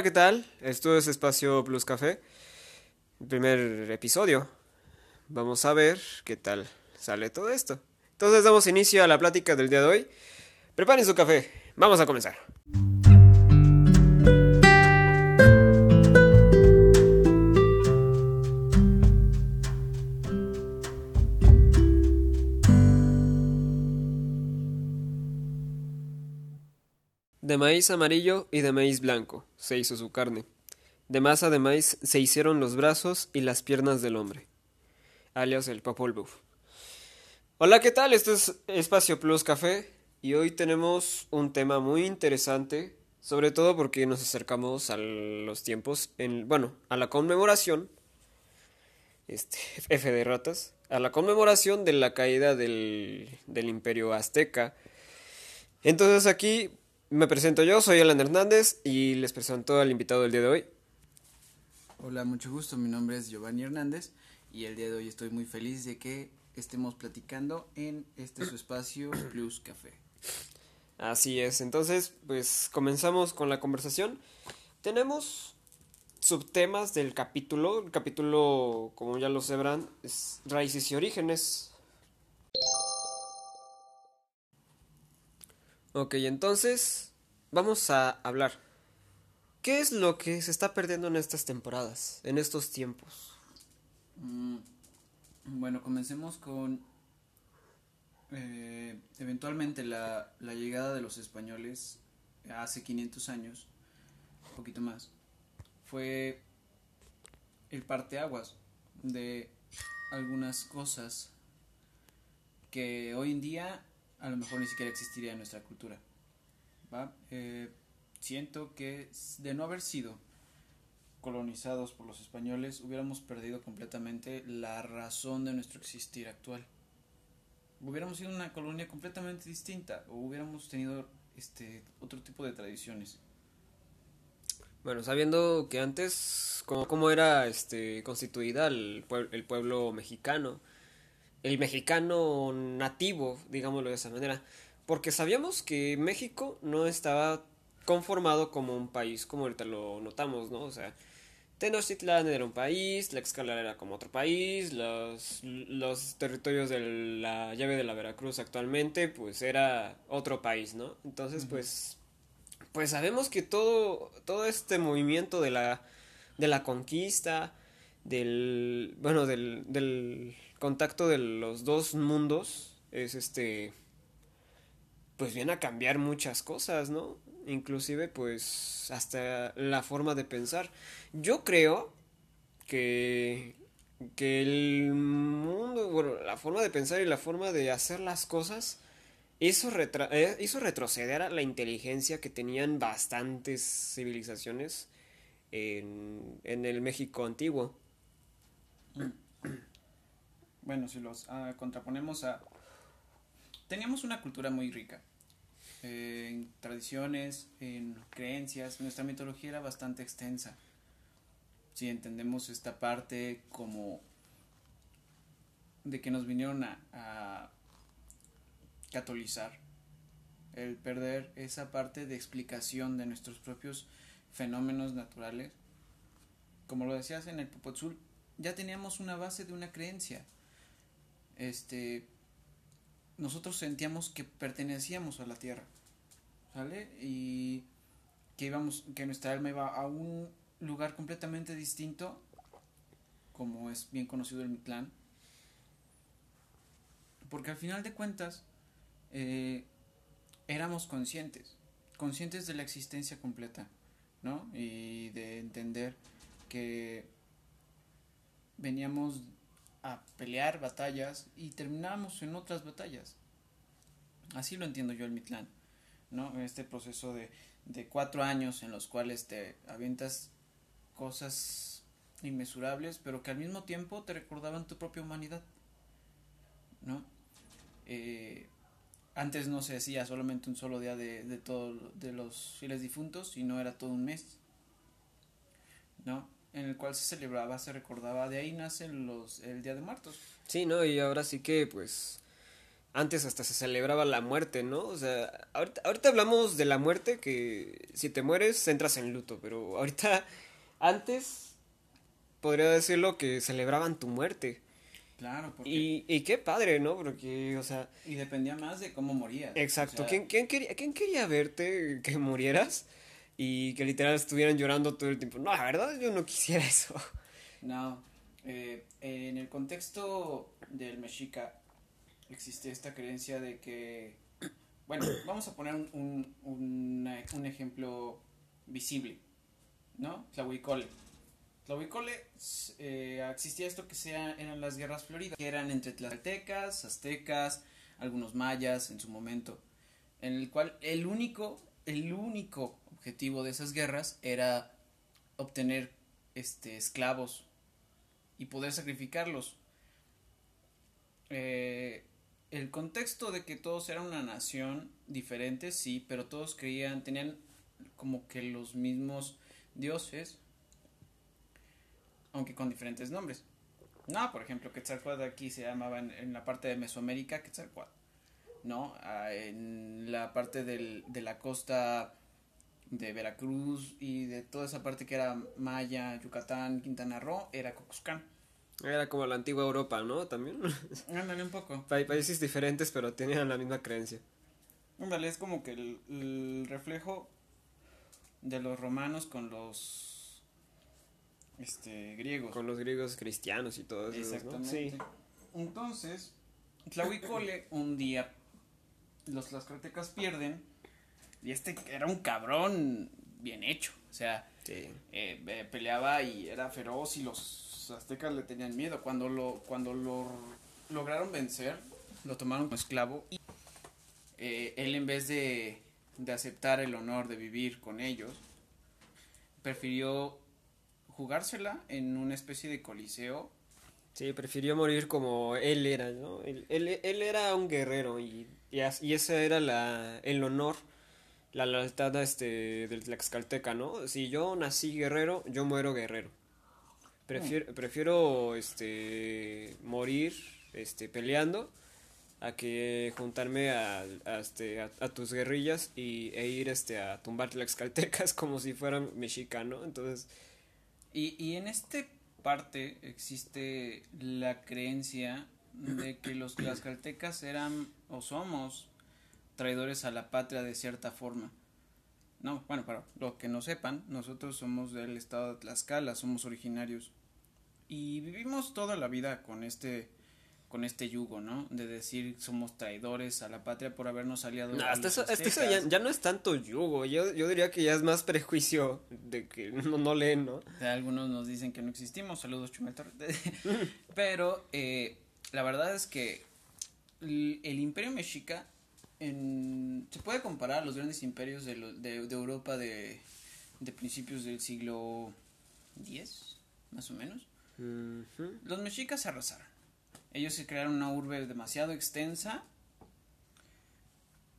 Hola, ¿qué tal? Esto es Espacio Plus Café, primer episodio. Vamos a ver qué tal sale todo esto. Entonces damos inicio a la plática del día de hoy. Preparen su café, vamos a comenzar. De maíz amarillo y de maíz blanco se hizo su carne. De masa de maíz se hicieron los brazos y las piernas del hombre. Alias el Popol Vuh. Hola, ¿qué tal? Esto es Espacio Plus Café y hoy tenemos un tema muy interesante, sobre todo porque nos acercamos a los tiempos, en, bueno, a la conmemoración, este, F de ratas, a la conmemoración de la caída del, del imperio azteca. Entonces aquí me presento yo, soy Alan Hernández y les presento al invitado del día de hoy. Hola, mucho gusto, mi nombre es Giovanni Hernández y el día de hoy estoy muy feliz de que estemos platicando en este su espacio Plus Café. Así es, entonces pues comenzamos con la conversación. Tenemos subtemas del capítulo, el capítulo como ya lo sabrán es raíces y orígenes. Ok, entonces vamos a hablar. ¿Qué es lo que se está perdiendo en estas temporadas, en estos tiempos? Mm, bueno, comencemos con eh, eventualmente la, la llegada de los españoles hace 500 años, un poquito más, fue el parteaguas de algunas cosas que hoy en día a lo mejor ni siquiera existiría nuestra cultura. Eh, siento que de no haber sido colonizados por los españoles hubiéramos perdido completamente la razón de nuestro existir actual. Hubiéramos sido una colonia completamente distinta o hubiéramos tenido este otro tipo de tradiciones. Bueno, sabiendo que antes cómo, cómo era este constituida el, el pueblo mexicano, el mexicano nativo, digámoslo de esa manera, porque sabíamos que México no estaba conformado como un país, como ahorita lo notamos, ¿no? O sea, Tenochtitlán era un país, Tlaxcala era como otro país, los, los territorios de la llave de la Veracruz actualmente, pues era otro país, ¿no? Entonces, uh -huh. pues, pues sabemos que todo, todo este movimiento de la, de la conquista, del, bueno, del, del contacto de los dos mundos, es este, pues viene a cambiar muchas cosas, ¿no? inclusive pues hasta la forma de pensar. Yo creo que que el mundo, bueno, la forma de pensar y la forma de hacer las cosas hizo, eh, retroceder a la inteligencia que tenían bastantes civilizaciones en, en el México antiguo. Bueno, si los uh, contraponemos a... Teníamos una cultura muy rica eh, en tradiciones, en creencias. Nuestra mitología era bastante extensa. Si entendemos esta parte como de que nos vinieron a, a catolizar, el perder esa parte de explicación de nuestros propios fenómenos naturales. Como lo decías en el Popotzul, ya teníamos una base de una creencia. Este, nosotros sentíamos que pertenecíamos a la tierra, ¿sale? Y que íbamos, que nuestra alma iba a un lugar completamente distinto, como es bien conocido el Mitlán, porque al final de cuentas eh, éramos conscientes, conscientes de la existencia completa, ¿no? Y de entender que veníamos a pelear batallas y terminamos en otras batallas. Así lo entiendo yo el Mitlán, ¿no? Este proceso de, de cuatro años en los cuales te avientas cosas inmesurables, pero que al mismo tiempo te recordaban tu propia humanidad, ¿no? Eh, antes no se hacía solamente un solo día de, de todos de los fieles difuntos, sino era todo un mes, ¿no? En el cual se celebraba, se recordaba, de ahí nace los, el Día de Muertos. Sí, ¿no? Y ahora sí que, pues, antes hasta se celebraba la muerte, ¿no? O sea, ahorita, ahorita hablamos de la muerte, que si te mueres entras en luto, pero ahorita, antes, podría decirlo que celebraban tu muerte. Claro, porque... Y, y qué padre, ¿no? Porque, o sea... Y dependía más de cómo morías. Exacto. O sea, ¿Quién, quién, quería, ¿Quién quería verte que murieras y que literal estuvieran llorando todo el tiempo? No, la verdad yo no quisiera eso. No, eh, en el contexto del mexica existe esta creencia de que, bueno, vamos a poner un, un, un ejemplo visible, ¿no? Tlahuicole. Tlahuicole, eh, existía esto que sea, eran las guerras floridas, que eran entre tlaxcaltecas, aztecas, algunos mayas en su momento, en el cual el único, el único objetivo de esas guerras era obtener este esclavos y poder sacrificarlos. Eh, el contexto de que todos eran una nación diferente, sí, pero todos creían, tenían como que los mismos dioses, aunque con diferentes nombres. No, por ejemplo, Quetzalcóatl aquí se llamaba en, la parte de Mesoamérica Quetzalcóatl, ¿no? Ah, en la parte del, de la costa de Veracruz y de toda esa parte que era Maya, Yucatán, Quintana Roo, era Coxcán. Era como la antigua Europa, ¿no? También. Ándale un poco. Pa- países diferentes, pero tenían la misma creencia. Ándale, es como que el, el reflejo de los romanos con los este griegos. Con los griegos cristianos y todo eso. ¿no? Exactamente. Sí. Entonces, Tlahuicole, un día, los tlaxcaltecas pierden, y este era un cabrón bien hecho, o sea, Sí. eh, eh, peleaba y era feroz y los aztecas le tenían miedo. Cuando lo, cuando lo lograron vencer, lo tomaron como esclavo y eh, él en vez de, de aceptar el honor de vivir con ellos, prefirió jugársela en una especie de coliseo. Sí, prefirió morir como él era, ¿no? Él, él, él era un guerrero y, y, y ese era la, el honor, la lealtad este, del Tlaxcalteca, ¿no? Si yo nací guerrero, yo muero guerrero. Prefiero, prefiero este, morir este, peleando a que juntarme a, a, este, a, a tus guerrillas y, e ir este, a tumbar Tlaxcaltecas como si fueran mexicano. Entonces, Y, y en este parte existe la creencia de que los tlaxcaltecas eran o somos traidores a la patria de cierta forma. No, bueno, para los que no sepan, nosotros somos del estado de Tlaxcala, somos originarios y vivimos toda la vida con este con este yugo, ¿no? De decir somos traidores a la patria por habernos aliado No, hasta eso, hasta eso ya, no es tanto yugo. Yo, yo diría que ya es más prejuicio de que no, no leen, ¿no? O sea, algunos nos dicen que no existimos, saludos Chumel. Pero eh, la verdad es que el, el imperio mexica en- se puede comparar a los grandes imperios de, lo- de, de Europa de, de principios del siglo X, más o menos. Los mexicas se arrasaron. Ellos se crearon una urbe demasiado extensa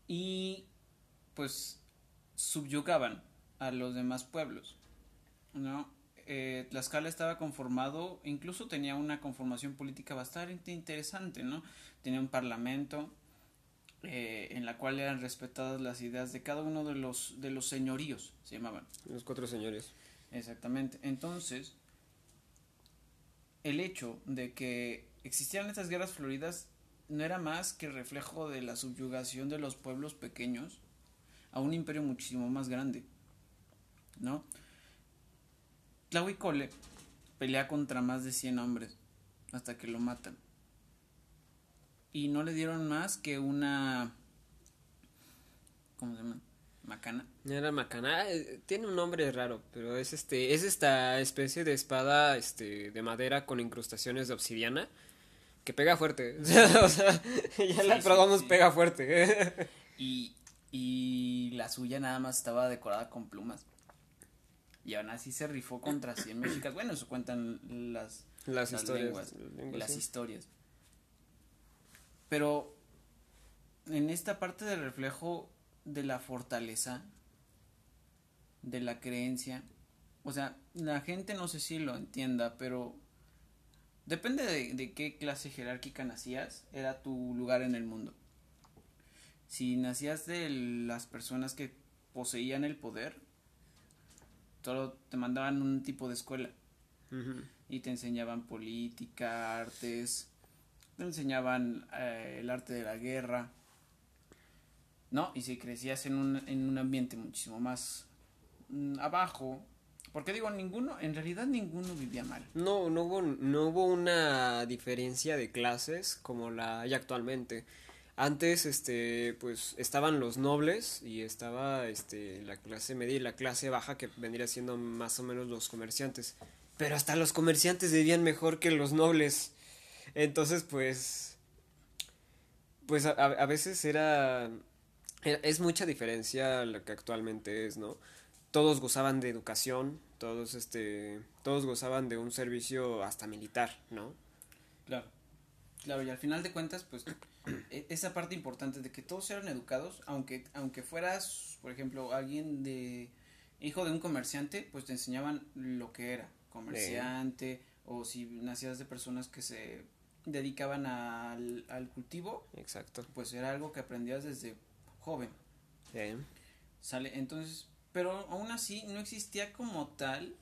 y pues subyugaban a los demás pueblos. ¿no? Eh, Tlaxcala estaba conformado, incluso tenía una conformación política bastante interesante, ¿no? Tenía un parlamento eh, en la cual eran respetadas las ideas de cada uno de los, de los señoríos, se llamaban. Los cuatro señores. Exactamente. Entonces, el hecho de que existieran estas guerras floridas no era más que reflejo de la subyugación de los pueblos pequeños a un imperio muchísimo más grande. ¿No? Tlahuicole pelea contra más de 100 hombres hasta que lo matan. Y no le dieron más que una... ¿Cómo se llama? Macana. Era Macaná, eh, tiene un nombre raro, pero es este, es esta especie de espada este, de madera con incrustaciones de obsidiana que pega fuerte. o sea, ya la Sí, probamos, sí. pega fuerte. Y, y la suya nada más estaba decorada con plumas. Y aún así se rifó contra 100 mexicas. Bueno, eso cuentan las, Las, las historias. lenguas, las historias. Pero en esta parte del reflejo de la fortaleza, de la creencia, o sea, la gente no sé si lo entienda, pero Depende de, de qué clase jerárquica nacías, era tu lugar en el mundo. Si nacías de las personas que poseían el poder, solo te mandaban un tipo de escuela y te enseñaban política, artes, te enseñaban eh, el arte de la guerra, ¿no? Y si crecías en un, en un ambiente muchísimo más mm, abajo, porque digo, ninguno, en realidad ninguno vivía mal. No, no hubo, no hubo una diferencia de clases como la hay actualmente. Antes, este, pues, estaban los nobles y estaba, este, la clase media y la clase baja que vendría siendo más o menos los comerciantes. Pero hasta los comerciantes vivían mejor que los nobles. Entonces, pues, pues a, a- veces era, era- es mucha diferencia lo que actualmente es, ¿no? Todos gozaban de educación, todos, este, todos gozaban de un servicio hasta militar, ¿no? Claro. Claro, y al final de cuentas, pues, e- esa parte importante de que todos eran educados, aunque, aunque fueras, por ejemplo, alguien de, hijo de un comerciante, pues te enseñaban lo que era, comerciante, o si nacías de personas que se dedicaban al, al cultivo, Exacto. pues era algo que aprendías desde joven, Eh, ¿sale? Entonces, pero aún así no existía como tal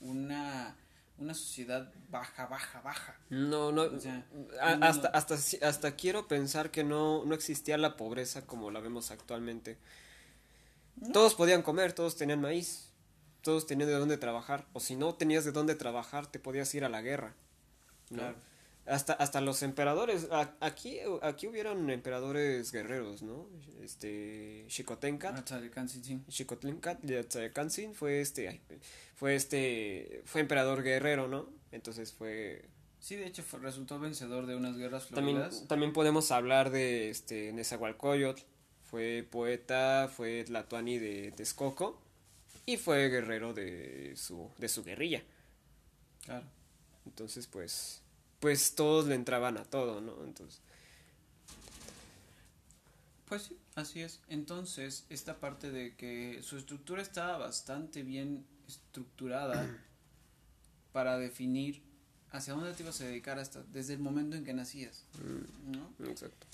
una, una sociedad baja, baja, baja. No, no, O sea, a- no, hasta, hasta, hasta quiero pensar que no, no existía la pobreza como la vemos actualmente. Todos podían comer, todos tenían maíz, todos tenían de dónde trabajar, o si no tenías de dónde trabajar, te podías ir a la guerra. ¿no? Claro. Hasta, hasta los emperadores, a- aquí, aquí hubieron emperadores guerreros, ¿no? Este, Ah, Tzarekantzin, sí. Fue este, fue este, fue emperador guerrero, ¿no? Entonces fue, Sí, de hecho fue- resultó vencedor de unas guerras también, floridas. también podemos hablar de este Nezahualcóyotl, fue poeta, fue tlatoani de Texcoco y fue guerrero de su, de su guerrilla. Claro. Entonces, pues, pues todos le entraban a todo, ¿no? Entonces, Pues sí, así es. Entonces, esta parte de que su estructura estaba bastante bien estructurada para definir hacia dónde te ibas a dedicar hasta desde el momento en que nacías, ¿no? exacto.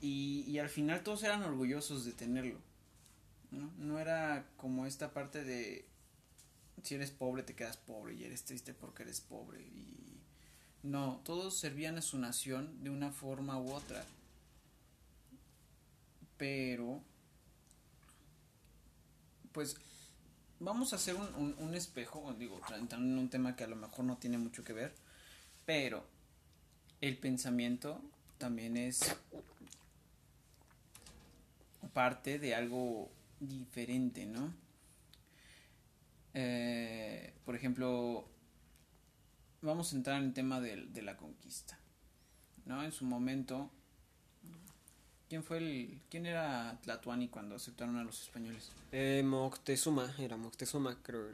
Y, y al final todos eran orgullosos de tenerlo, ¿no? No era como esta parte de si eres pobre te quedas pobre y eres triste porque eres pobre y no, todos servían a su nación de una forma u otra. Pero pues vamos a hacer un, un, un espejo, digo, entrando en un tema que a lo mejor no tiene mucho que ver, pero el pensamiento también es parte de algo diferente, ¿no? Eh, por ejemplo, vamos a entrar en el tema de, de la conquista, ¿no? En su momento, ¿quién fue el, quién era Tlatuani cuando aceptaron a los españoles? Eh, Moctezuma, era Moctezuma, creo.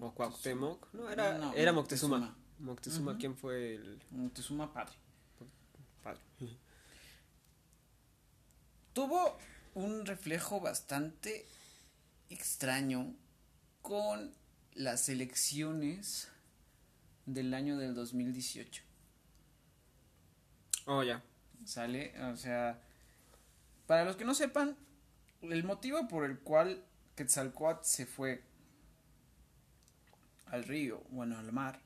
O Cuauhtémoc, no, era, No, era Moctezuma. Moctezuma. Moctezuma. ¿quién fue el Moctezuma padre. padre? tuvo un reflejo bastante extraño con las elecciones del año del 2018. Oh, ya. ¿Sale? O sea, para los que no sepan, el motivo por el cual Quetzalcoatl se fue al río, bueno, al mar,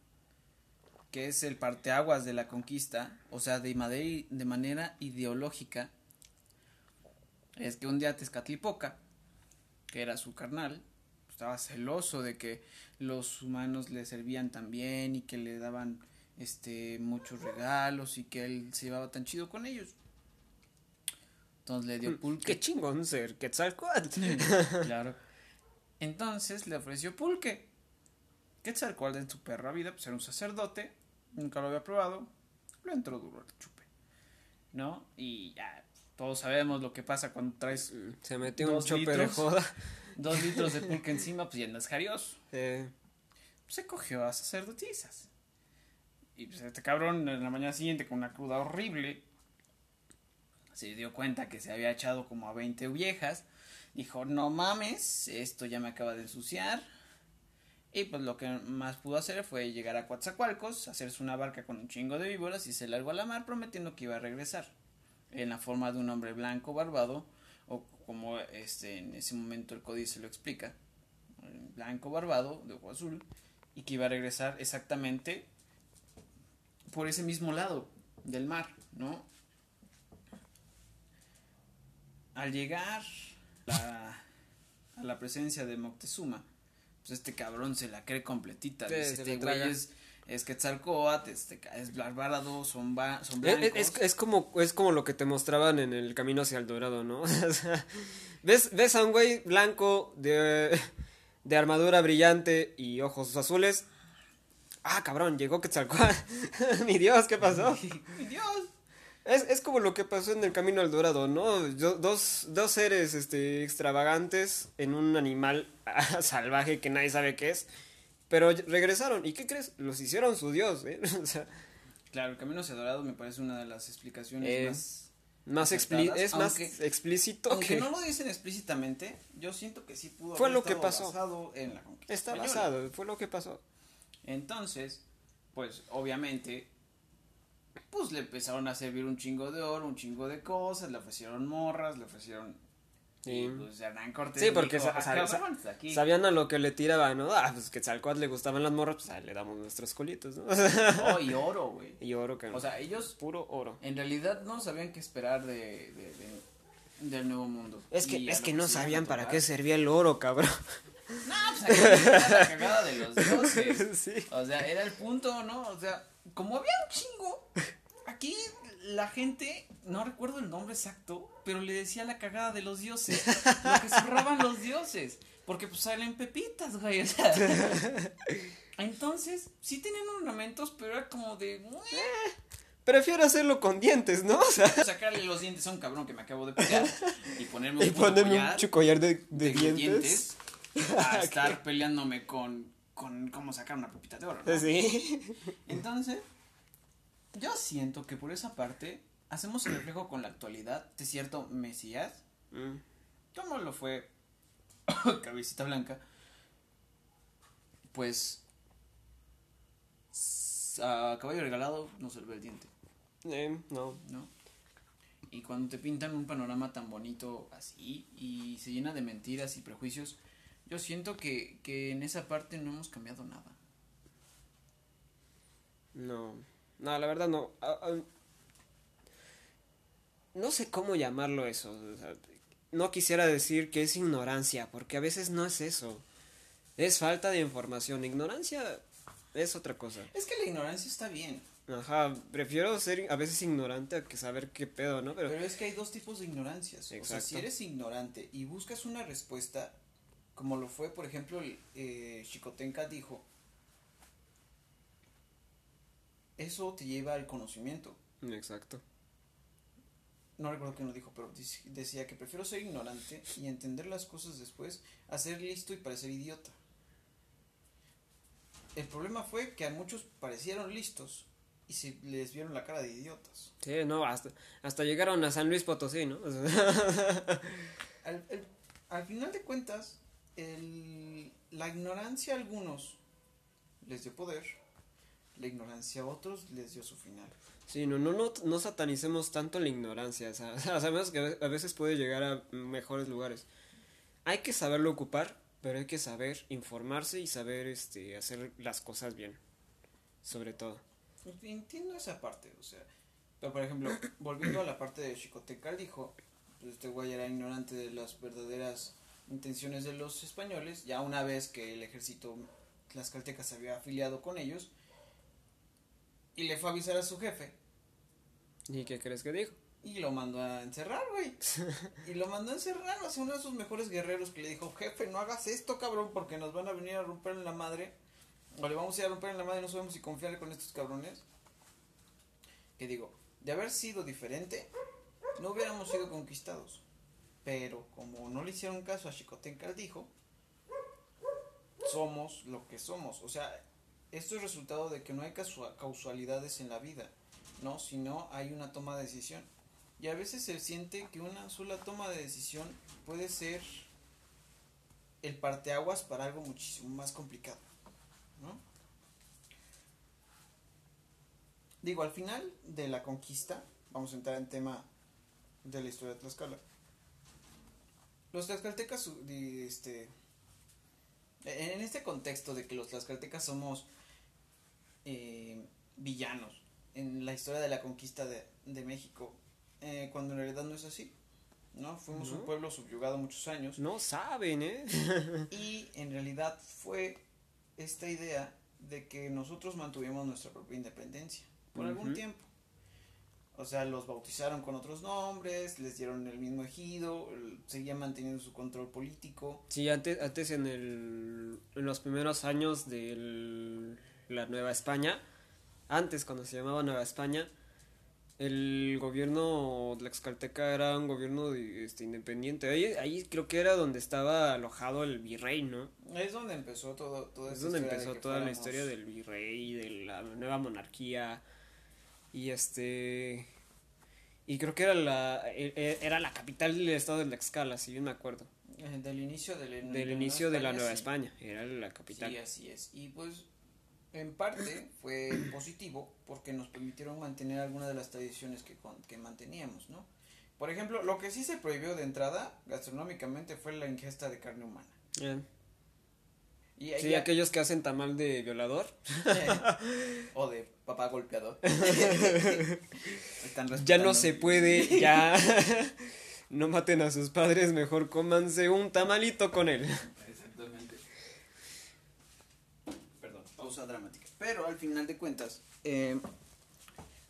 que es el parteaguas de la conquista, o sea, de, de manera ideológica, es que un día Tezcatlipoca, que era su carnal, estaba celoso de que los humanos le servían tan bien y que le daban este muchos regalos y que él se llevaba tan chido con ellos. Entonces le dio pulque. Qué chingón ser Quetzalcoatl. claro. Entonces le ofreció pulque. Quetzalcoatl en su perra vida, pues era un sacerdote, nunca lo había probado, lo entró duro el chupe. ¿No? Y ya, todos sabemos lo que pasa cuando traes Se metió un chope de joda. dos litros de pulque encima, pues ya andas jarioso. Eh, se cogió a sacerdotisas. Y pues este cabrón en la mañana siguiente con una cruda horrible se dio cuenta que se había echado como a 20 viejas. Dijo, no mames, esto ya me acaba de ensuciar. Y pues lo que más pudo hacer fue llegar a Coatzacoalcos, hacerse una barca con un chingo de víboras y se largó a la mar prometiendo que iba a regresar. En la forma de un hombre blanco barbado, o como este en ese momento el códice lo explica, blanco barbado, de ojo azul, y que iba a regresar exactamente por ese mismo lado del mar, ¿no? Al llegar a la presencia de Moctezuma, pues este cabrón se la cree completita. Sí, dice, este güey es, es Quetzalcóatl, este, es barbado, son, ba- son Es, blancos. es, es como, es como lo que te mostraban en el camino hacia el dorado, ¿no? O sea, ves, ves a un güey blanco de, de armadura brillante y ojos azules. Ah, cabrón, llegó Quetzalcóatl. Mi Dios, ¿qué pasó? ¡Mi Dios! Es, es como lo que pasó en el camino al dorado, ¿no? Dos, dos seres este, extravagantes en un animal salvaje que nadie sabe qué es. Pero regresaron. ¿Y qué crees? Los hicieron su dios, ¿eh? O sea, Claro, el camino hacia Dorado me parece una de las explicaciones más... más es más explícito Aunque que... no lo dicen explícitamente, yo siento que sí pudo Fue haber lo que pasó. basado en la conquista Está española. basado, fue lo que pasó. Entonces, pues obviamente, pues le empezaron a servir un chingo de oro, un chingo de cosas, le ofrecieron morras, le ofrecieron... Sí. Y pues Hernán Cortés Sí, porque dijo, "Ah, pues, aquí". Sabían a lo que le tiraban, ¿no? Ah, pues que Tzalcoatl le gustaban las morras, pues ah, le damos nuestros colitos, ¿no? Oh, y oro, güey. y oro, que O sea, ellos puro oro. en realidad no sabían qué esperar de, de- de- del nuevo mundo. Es que, Y es que no sabían para qué servía el oro, cabrón. No, pues aquí era la cagada de los dioses. sí. O sea, era el punto, ¿no? O sea, como había un chingo, aquí la gente, no recuerdo el nombre exacto, pero le decía la cagada de los dioses. Lo que zurraban los dioses. Porque pues salen pepitas, güey. O sea. Entonces, sí tenían ornamentos, pero era como de. "Mue". Prefiero hacerlo con dientes, ¿no? O sea, Sacarle los dientes a un cabrón que me acabo de pegar y ponerme y un ponerme un collar de, de de dientes. a estar peleándome con, con cómo sacar una pepita de oro. ¿no? Sí. Entonces, yo siento que por esa parte hacemos el reflejo con la actualidad de cierto Mesías, Mm. como lo fue Cabecita Blanca, pues a caballo regalado no se le ve el diente, Eh, no. ¿no? Y cuando te pintan un panorama tan bonito así y se llena de mentiras y prejuicios, yo siento que, que en esa parte no hemos cambiado nada. No, no, la verdad no. Ah, ah, no sé cómo llamarlo eso. o sea, no quisiera decir que es ignorancia, porque a veces no es eso. Es falta de información. Ignorancia es otra cosa. Es que la ignorancia está bien. Ajá, prefiero ser a veces ignorante a que saber qué pedo, ¿no? Pero, Pero es que hay dos tipos de ignorancias. O sea, si eres ignorante y buscas una respuesta, como lo fue, por ejemplo, el, eh, Chicotenca dijo, eso te lleva al conocimiento. exacto. No recuerdo quién lo dijo, pero decía que prefiero ser ignorante y entender las cosas después a ser listo y parecer idiota. El problema fue que a muchos parecieron listos y se les vieron la cara de idiotas. Sí, no, hasta, hasta llegaron a San Luis Potosí, ¿no? Al, el- al final de cuentas, el- la ignorancia a algunos les dio poder, la ignorancia a otros les dio su final. Sí, no, no, no, no satanicemos tanto la ignorancia, o sea, sabemos que a ve- a veces puede llegar a mejores lugares. Hay que saberlo ocupar, pero hay que saber informarse y saber este hacer las cosas bien, sobre todo. Entiendo esa parte, o sea, pero por ejemplo, volviendo a la parte de Chicotecal, dijo, pues este güey era ignorante de las verdaderas intenciones de los españoles, ya una vez que el ejército tlaxcalteca se había afiliado con ellos, y le fue a avisar a su jefe, ¿Y qué crees que dijo? Y lo mandó a encerrar, güey. Y lo mandó a encerrar. O sea, uno de sus mejores guerreros que le dijo, jefe, no hagas esto, cabrón, porque nos van a venir a romper en la madre. O le vamos a ir a romper en la madre y no sabemos si confiar con estos cabrones. Que digo, de haber sido diferente, no hubiéramos sido conquistados. Pero como no le hicieron caso a Chicotencal dijo, somos lo que somos. O sea, esto es resultado de que no hay causalidades en la vida, ¿no? Sino hay una toma de decisión. Y a veces se siente que una sola toma de decisión puede ser el parteaguas para algo muchísimo más complicado. ¿no? Digo, al final de la conquista, vamos a entrar en tema de la historia de Tlaxcala. Los tlaxcaltecas, este, en este contexto de que los tlaxcaltecas somos eh, villanos en la historia de la conquista de, de México, eh, cuando en realidad no es así. ¿no? Fuimos un pueblo subyugado muchos años. No saben, ¿eh? y en realidad fue esta idea de que nosotros mantuvimos nuestra propia independencia por algún tiempo. O sea, los bautizaron con otros nombres, les dieron el mismo ejido, seguían manteniendo su control político. Sí, antes, antes en, el, en los primeros años de la Nueva España, antes cuando se llamaba Nueva España, el gobierno de Tlaxcalteca era un gobierno este, independiente. Ahí, ahí creo que era donde estaba alojado el virrey, ¿no? Es donde empezó todo, todo Es donde empezó toda la historia del virrey, de la nueva monarquía. Y este. Y creo que era la, e, e, era la capital del estado de Tlaxcala, si bien me acuerdo. Eh, del inicio del, del inicio de la Nueva España, era la capital. Sí, así es. Y pues en parte fue positivo porque nos permitieron mantener algunas de las tradiciones que, que manteníamos, ¿no? Por ejemplo, lo que sí se prohibió de entrada gastronómicamente fue la ingesta de carne humana. Y sí, aquellos que hacen tamal de violador. o de papá golpeador. ya no se puede, ya no maten a sus padres, mejor cómanse un tamalito con él. Dramática. Pero al final de cuentas, eh,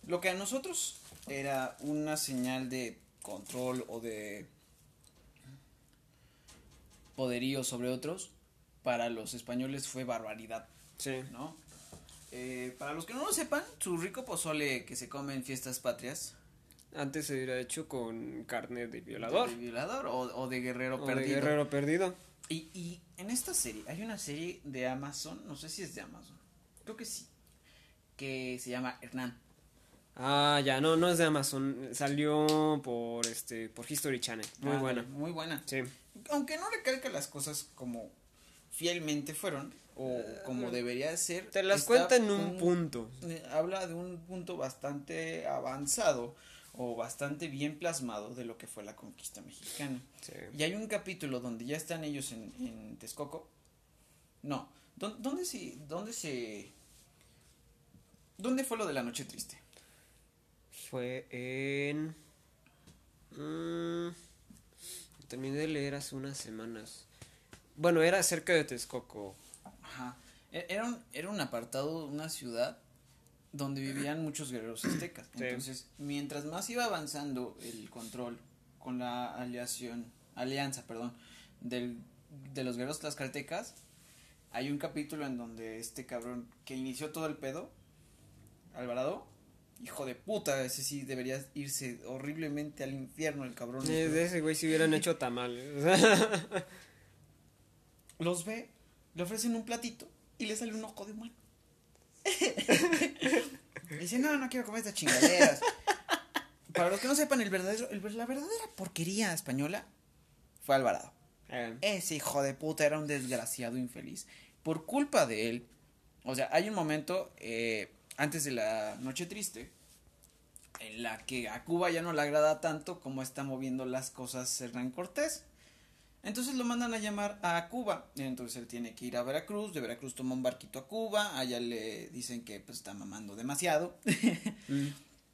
lo que a nosotros era una señal de control o de poderío sobre otros, para los españoles fue barbaridad. Sí. ¿No? Eh, para los que no lo sepan, su rico pozole que se come en fiestas patrias. Antes se hubiera hecho con carne de violador. De violador o, de guerrero perdido. De guerrero perdido. Y, y en esta serie, hay una serie de Amazon, no sé si es de Amazon, creo que sí, que se llama Hernán. Ah, ya, no, no es de Amazon, salió por este, por History Channel, muy ah, buena. Muy buena. Sí. Aunque no recalca las cosas como fielmente fueron, o como debería ser. Te las cuenta en un, punto. Eh, habla de un punto bastante avanzado o bastante bien plasmado de lo que fue la conquista mexicana. Sí. Y hay un capítulo donde ya están ellos en, en Texcoco. No, ¿Dónde, se, dónde se... ¿Dónde fue lo de la noche triste? Fue en... Mmm, terminé de leer hace unas semanas. Bueno, era cerca de Texcoco. Ajá. E, era un, era un apartado, una ciudad donde vivían muchos guerreros aztecas. Entonces, mientras más iba avanzando el control con la aliación, alianza, perdón, del, de los guerreros tlaxcaltecas, hay un capítulo en donde este cabrón que inició todo el pedo, Alvarado, hijo de puta, ese sí debería irse horriblemente al infierno el cabrón. de ese güey si hubieran hecho tamales. Los ve, le ofrecen un platito y le sale un ojo de humano. dice, no, no quiero comer estas chingaderas. Para los que no sepan, el verdadero, la verdadera porquería española fue Alvarado. Eh. Ese hijo de puta era un desgraciado infeliz por culpa de él, o sea, hay un momento eh, antes de la noche triste en la que a Cuba ya no le agrada tanto como está moviendo las cosas Hernán Cortés. Entonces lo mandan a llamar a Cuba. Entonces él tiene que ir a Veracruz. De Veracruz toma un barquito a Cuba. Allá le dicen que pues está mamando demasiado. Mm.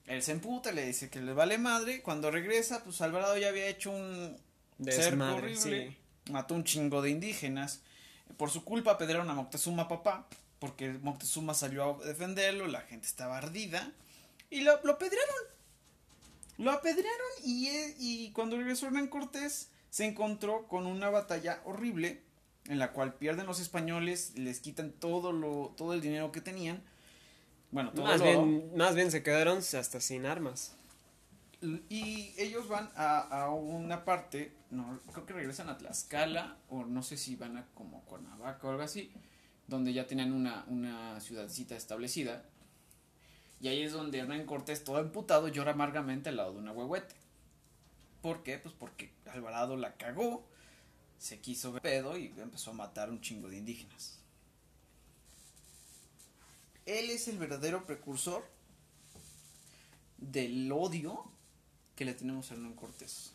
Él se emputa, le dice que le vale madre. Cuando regresa, pues Alvarado ya había hecho un cerco horrible. Mató un chingo de indígenas. Por su culpa apedrearon a Moctezuma papá, porque Moctezuma salió a defenderlo, la gente estaba ardida, y lo, lo apedrearon. Lo apedrearon y, y cuando regresó Hernán Cortés se encontró con una batalla horrible en la cual pierden los españoles, les quitan todo lo todo el dinero que tenían. Bueno, todo más bien más bien se quedaron hasta sin armas. Y ellos van a, a, una parte, no, creo que regresan a Tlaxcala, o no sé si van a como Cuernavaca o algo así, donde ya tenían una, una ciudadcita establecida. Y ahí es donde Hernán Cortés, todo emputado, llora amargamente al lado de una huehuete. ¿Por qué? Pues porque Alvarado la cagó, se quiso ver pedo y empezó a matar un chingo de indígenas. él es el verdadero precursor del odio que le tenemos a Hernán Cortés.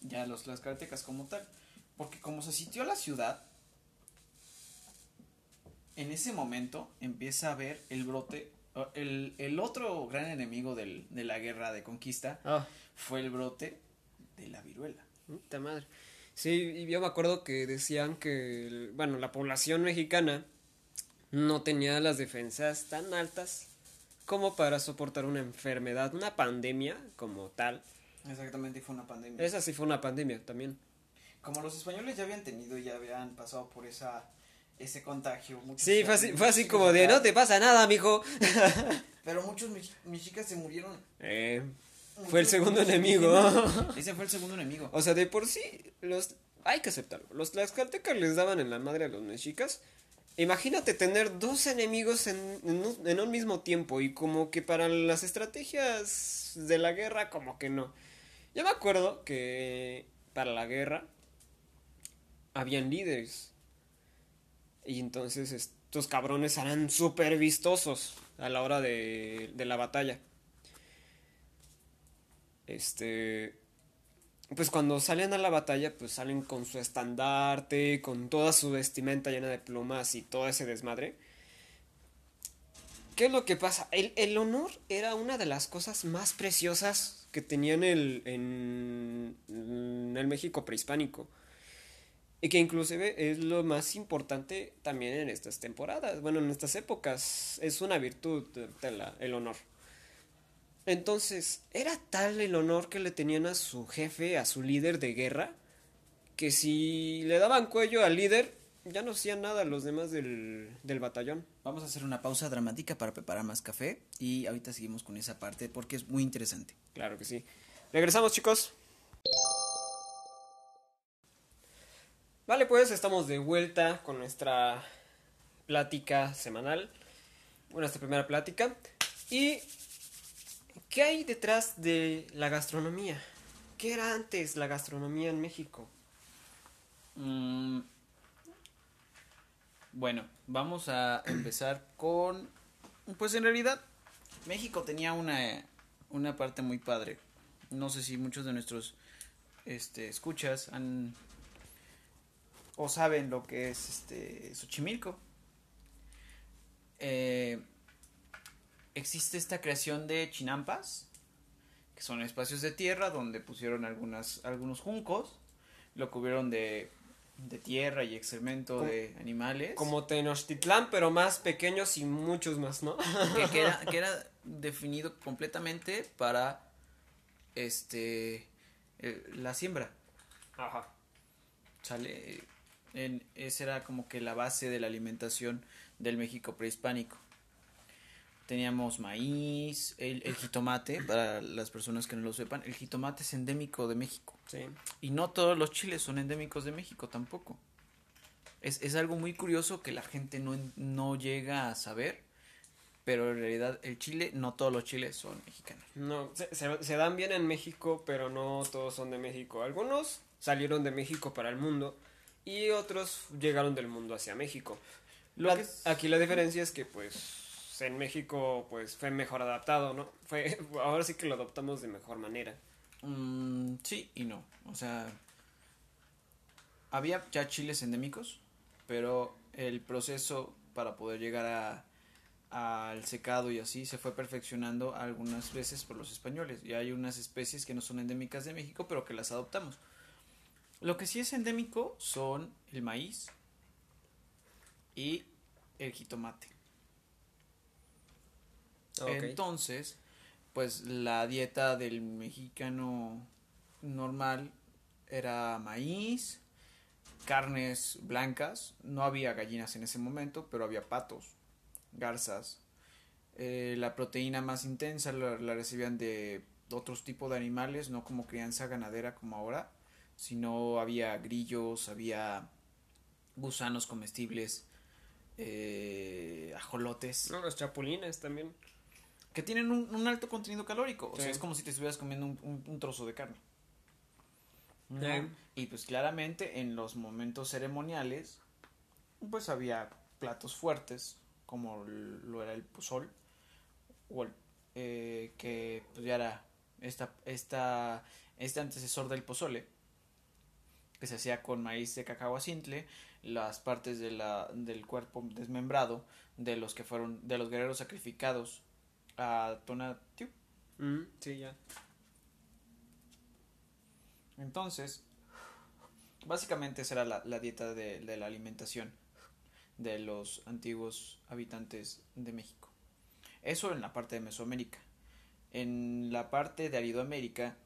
Ya los, las karatecas como tal. Porque como se sitió la ciudad, en ese momento empieza a ver el brote. El, el otro gran enemigo del, de la guerra de conquista Ah, fue el brote de la viruela. puta madre. Sí, y yo me acuerdo que decían que, bueno, la población mexicana no tenía las defensas tan altas como para soportar una enfermedad, una pandemia como tal. Exactamente, fue una pandemia. Esa sí fue una pandemia también. Como los españoles ya habían tenido, ya habían pasado por esa ese contagio. muchos- Sí, fue así, fue así como de, no te pasa nada, mijo. Pero muchos mex- mexicas se murieron. Eh, fue el segundo enemigo. Ese fue el segundo enemigo. O sea, de por sí, los hay que aceptarlo. Los tlaxcaltecas les daban en la madre a los mexicas. Imagínate tener dos enemigos en, en un, mismo tiempo y como que para las estrategias de la guerra como que no. Yo me acuerdo que para la guerra habían líderes. Y entonces estos cabrones eran súper vistosos a la hora de, de la batalla. Este pues cuando salen a la batalla, pues salen con su estandarte, con toda su vestimenta llena de plumas y todo ese desmadre. ¿Qué es lo que pasa? El, el honor era una de las cosas más preciosas que tenían el, en, el México prehispánico. Y que inclusive es lo más importante también en estas temporadas, bueno, en estas épocas. Es una virtud la- el honor. Entonces, era tal el honor que le tenían a su jefe, a su líder de guerra, que si le daban cuello al líder, ya no hacían nada los demás del, del batallón. Vamos a hacer una pausa dramática para preparar más café y ahorita seguimos con esa parte porque es muy interesante. Claro que sí. Regresamos, chicos. Vale, pues estamos de vuelta con nuestra plática semanal. Bueno, esta primera plática. ¿Y qué hay detrás de la gastronomía? ¿Qué era antes la gastronomía en México? Mm, bueno, vamos a empezar con... Pues en realidad, México tenía una, una parte muy padre. No sé si muchos de nuestros este, escuchas han... o saben lo que es este Xochimilco. Eh, existe esta creación de chinampas, que son espacios de tierra donde pusieron algunas, algunos juncos, lo cubrieron de, de tierra y excremento Como- de animales. Como Tenochtitlán, pero más pequeños y muchos más, ¿no? que, que era, que era definido completamente para este eh, la siembra. Ajá. Sale en, esa era como que la base de la alimentación del México prehispánico. Teníamos maíz, el, el jitomate, para las personas que no lo sepan, el jitomate es endémico de México. Sí. Y no todos los chiles son endémicos de México tampoco. Es, es algo muy curioso que la gente no, no llega a saber, pero en realidad el chile, no todos los chiles son mexicanos. No, se, se- se dan bien en México, pero no todos son de México. Algunos salieron de México para el mundo y otros llegaron del mundo hacia México. Lo La- que es- Aquí la diferencia es que pues en México pues fue mejor adaptado, ¿no? Fue ahora sí que lo adoptamos de mejor manera. Mm, sí y no. O sea, había ya chiles endémicos, pero el proceso para poder llegar a al secado y así se fue perfeccionando algunas veces por los españoles. Y hay unas especies que no son endémicas de México, pero que las adoptamos. Lo que sí es endémico son el maíz y el jitomate. Entonces, pues la dieta del mexicano normal era maíz, carnes blancas, no había gallinas en ese momento, pero había patos, garzas. Eh, la proteína más intensa la, la recibían de otros tipos de animales, no como crianza ganadera como ahora, sino había grillos, había gusanos comestibles, eh, ajolotes No, los chapulines también. Que tienen un, un alto contenido calórico. O Sí. sea, es como si te estuvieras comiendo un, un- un trozo de carne. ¿no? Sí. Y pues claramente en los momentos ceremoniales, pues había platos fuertes como lo era el pozol, o eh, que pues, ya era esta, esta, este antecesor del pozole, que se hacía con maíz de cacao simple, las partes de la, del cuerpo desmembrado de los que fueron, de los guerreros sacrificados a Tonatiuh. Mm, sí, ya. Entonces, básicamente esa era la, la dieta de, de, la alimentación de los antiguos habitantes de México. Eso en la parte de Mesoamérica. En la parte de Aridoamérica,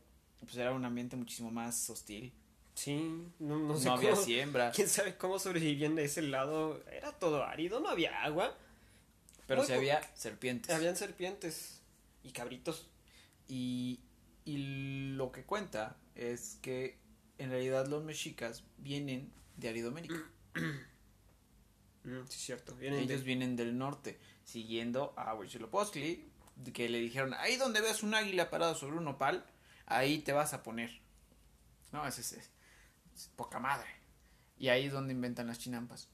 pues era un ambiente muchísimo más hostil. Sí, no, no sé no cómo, había siembra. quién sabe cómo sobrevivían de ese lado. Era todo árido, no había agua. Pero Muy po- había serpientes. Habían serpientes y cabritos. Y, y lo que cuenta es que en realidad los mexicas vienen de Aridoamérica. Mm, sí, cierto. Vienen Ellos de- vienen del norte, siguiendo a Huitzilopochtli, que le dijeron, ahí donde veas un águila parado sobre un opal, ahí te vas a poner. No, es, es- es poca madre. Y ahí es donde inventan las chinampas.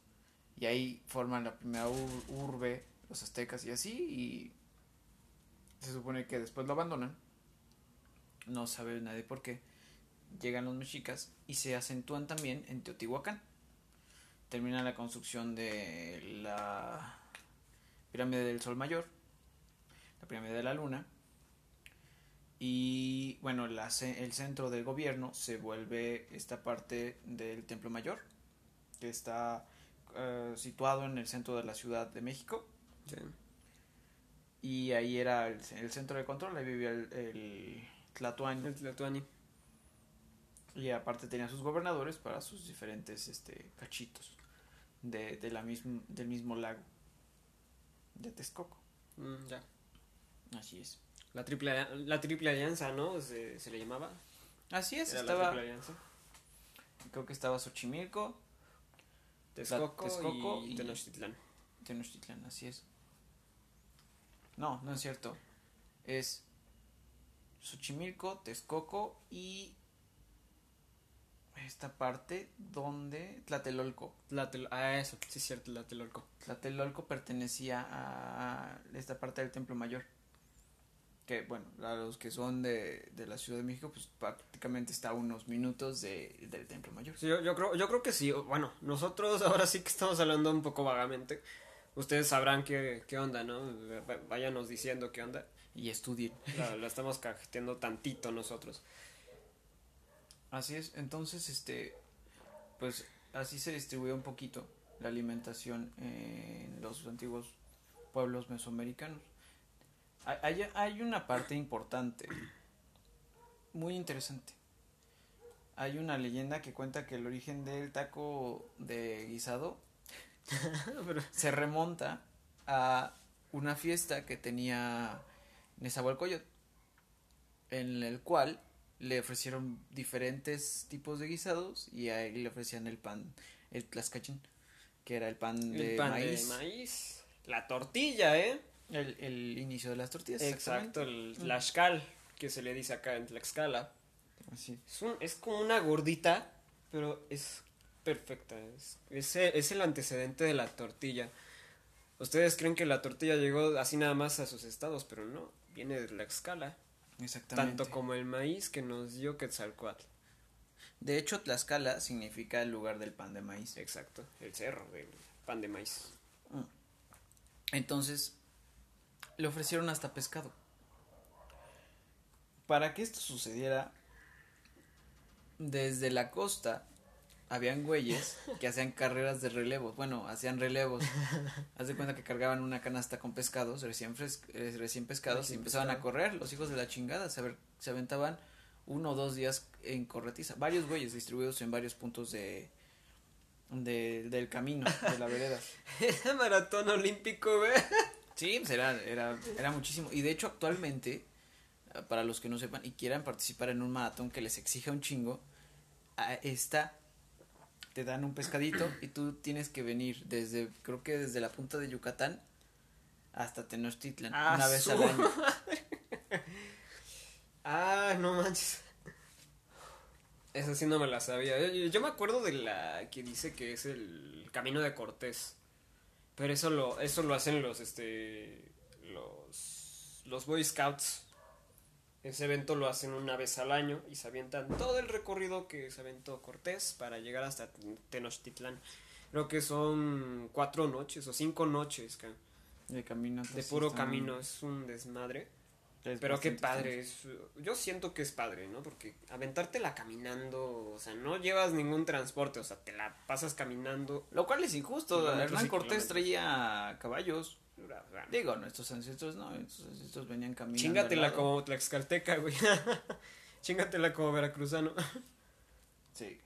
Y ahí forman la primera ur- urbe, los aztecas y así, y se supone que después lo abandonan. No sabe nadie por qué. Llegan los mexicas y se acentúan también en Teotihuacán termina la construcción de la pirámide del Sol Mayor, la pirámide de la Luna, y bueno, el centro del gobierno se vuelve esta parte del Templo Mayor, que está eh, situado en el centro de la Ciudad de México, Sí. y ahí era el, el centro de control, ahí vivía el, el Tlatoani. y aparte tenía sus gobernadores para sus diferentes este, cachitos de, de la misma, del mismo lago de Texcoco. Mm, ya. Así es. La triple, la triple alianza, ¿no? Se, se le llamaba. Así es, Era la estaba, triple alianza. creo que estaba Xochimilco, Texcoco, Texcoco y, y- Tenochtitlán. Tenochtitlán, así es. No, no es cierto. Es Xochimilco, Texcoco y esta parte donde Tlatelolco. Tlatel- ah, eso, sí es cierto, Tlatelolco. Tlatelolco pertenecía a esta parte del Templo Mayor. Que, bueno, a los que son de, de la Ciudad de México, pues prácticamente está a unos minutos de, del Templo Mayor. Sí, yo, yo creo, yo creo que sí. Bueno, nosotros ahora sí que estamos hablando un poco vagamente. Ustedes sabrán qué, qué onda, ¿no? Váyanos diciendo qué onda. Y estudien. La, la estamos cajeteando tantito nosotros. Así es, entonces, este, pues así se distribuye un poquito la alimentación en los antiguos pueblos mesoamericanos. Hay, hay una parte importante, muy interesante. Hay una leyenda que cuenta que el origen del taco de guisado Pero- se remonta a una fiesta que tenía Nezahualcóyotl, en el cual le ofrecieron diferentes tipos de guisados y a él le ofrecían el pan, el tlaxcachín, que era el pan de pan maíz, de maíz. La tortilla, ¿eh? El, el inicio de las tortillas. Exacto, el Mm. tlaxcal, que se le dice acá en Tlaxcala. Así. Es, un- es como una gordita, pero es perfecta. Es, es, el- es el antecedente de la tortilla. Ustedes creen que la tortilla llegó así nada más a sus estados, pero no, viene de Tlaxcala. Exactamente. Tanto como el maíz que nos dio Quetzalcoatl. De hecho, Tlaxcala significa el lugar del pan de maíz. Exacto, el cerro del pan de maíz. Entonces, le ofrecieron hasta pescado. Para que esto sucediera, desde la costa habían güeyes que hacían carreras de relevos. Bueno, hacían relevos. Haz de cuenta que cargaban una canasta con pescados recién, fres- eh, recién pescados y empezaban a correr. Los hijos de la chingada se, aver- se aventaban uno o dos días en corretiza. Varios güeyes distribuidos en varios puntos de, de del camino, de la vereda. Era maratón olímpico, güey. Sí, pues era, era, era muchísimo. Y de hecho, actualmente, para los que no sepan y quieran participar en un maratón que les exija un chingo, está, te dan un pescadito y tú tienes que venir desde, creo que desde la punta de Yucatán hasta Tenochtitlan, Ah, una vez al año. Ah, no manches. Esa sí no me la sabía. Yo, yo- yo me acuerdo de la que dice que es el camino de Cortés. Pero eso lo, eso lo hacen los, este, los, los Boy Scouts. Ese evento lo hacen una vez al año y se avientan todo el recorrido que se aventó Cortés para llegar hasta Tenochtitlán. Creo que son cuatro noches o cinco noches de camino. De puro camino, es un desmadre. Pero qué padre, es, yo siento que es padre, ¿no? Porque aventártela caminando, o sea, no llevas ningún transporte, o sea, te la pasas caminando. Lo cual es injusto, Hernán Cortés traía caballos. Digo, nuestros ancestros no, nuestros ancestros venían caminando. Chingatela como Tlaxcalteca, güey. Chingatela como veracruzano. sí.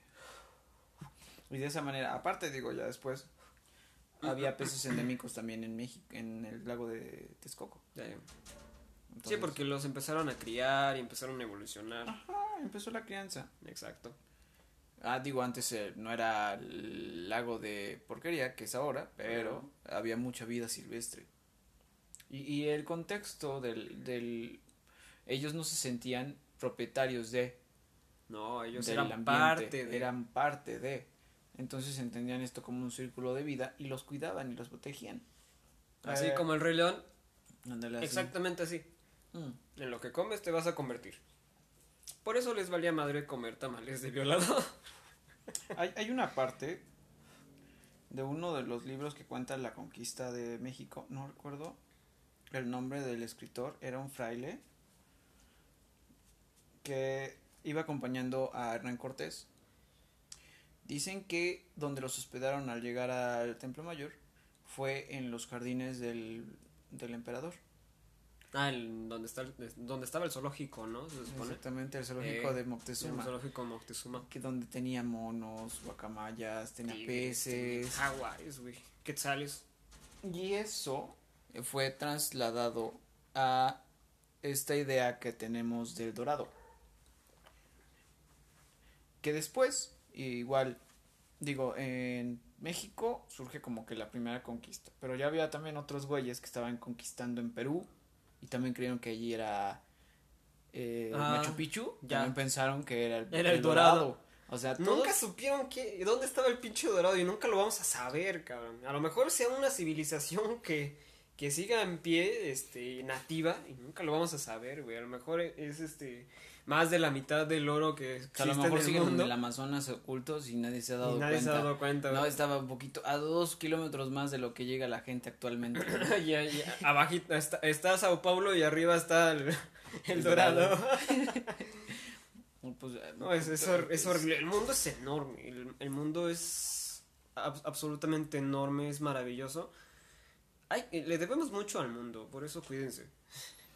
Y de esa manera, aparte, digo, ya después, había peces endémicos también en México, en el lago de Texcoco. sí, porque los empezaron a criar y empezaron a evolucionar. Ajá, empezó la crianza. Exacto. Ah, digo, antes eh, no era el lago de porquería, que es ahora, pero había mucha vida silvestre. Y, y el contexto del, del... Ellos no se sentían propietarios de... No, ellos eran parte de... Eran parte de... Entonces entendían esto como un círculo de vida y los cuidaban y los protegían. Así eh, como el Rey León. Exactamente así. Mm. En lo que comes te vas a convertir. Por eso les valía madre comer tamales de violado. hay, hay una parte de uno de los libros que cuenta la conquista de México, no recuerdo el nombre del escritor, era un fraile que iba acompañando a Hernán Cortés Dicen que donde los hospedaron al llegar al Templo Mayor fue en los jardines del, del emperador. Ah, el, donde, está donde estaba el zoológico, ¿no? Exactamente, el zoológico de Moctezuma. El zoológico Moctezuma. Que donde tenía monos, guacamayas, tenía peces. Jaguares, güey. Quetzales. Y eso fue trasladado a esta idea que tenemos del dorado. Que después igual, digo, en México surge como que la primera conquista, pero ya había también otros güeyes que estaban conquistando en Perú y también creyeron que allí era eh, ah, Machu Picchu, ya también pensaron que era el, dorado. O sea, nunca supieron que, dónde estaba el pinche dorado y nunca lo vamos a saber, cabrón. A lo mejor sea una civilización que, que siga en pie, este, nativa y nunca lo vamos a saber, güey. A lo mejor es este más de la mitad del oro que existe a lo mejor en el mundo. en el Amazonas ocultos y nadie se ha dado nadie cuenta. se ha dado cuenta. No, estaba un poquito a dos kilómetros más de lo que llega la gente actualmente. ya, ya, abajito está, está, Sao Paulo y arriba está el, el, dorado. pues, no, es, es, es, horrible. El mundo es enorme. El, el mundo es absolutamente enorme, es maravilloso. Ay, le debemos mucho al mundo, por eso cuídense.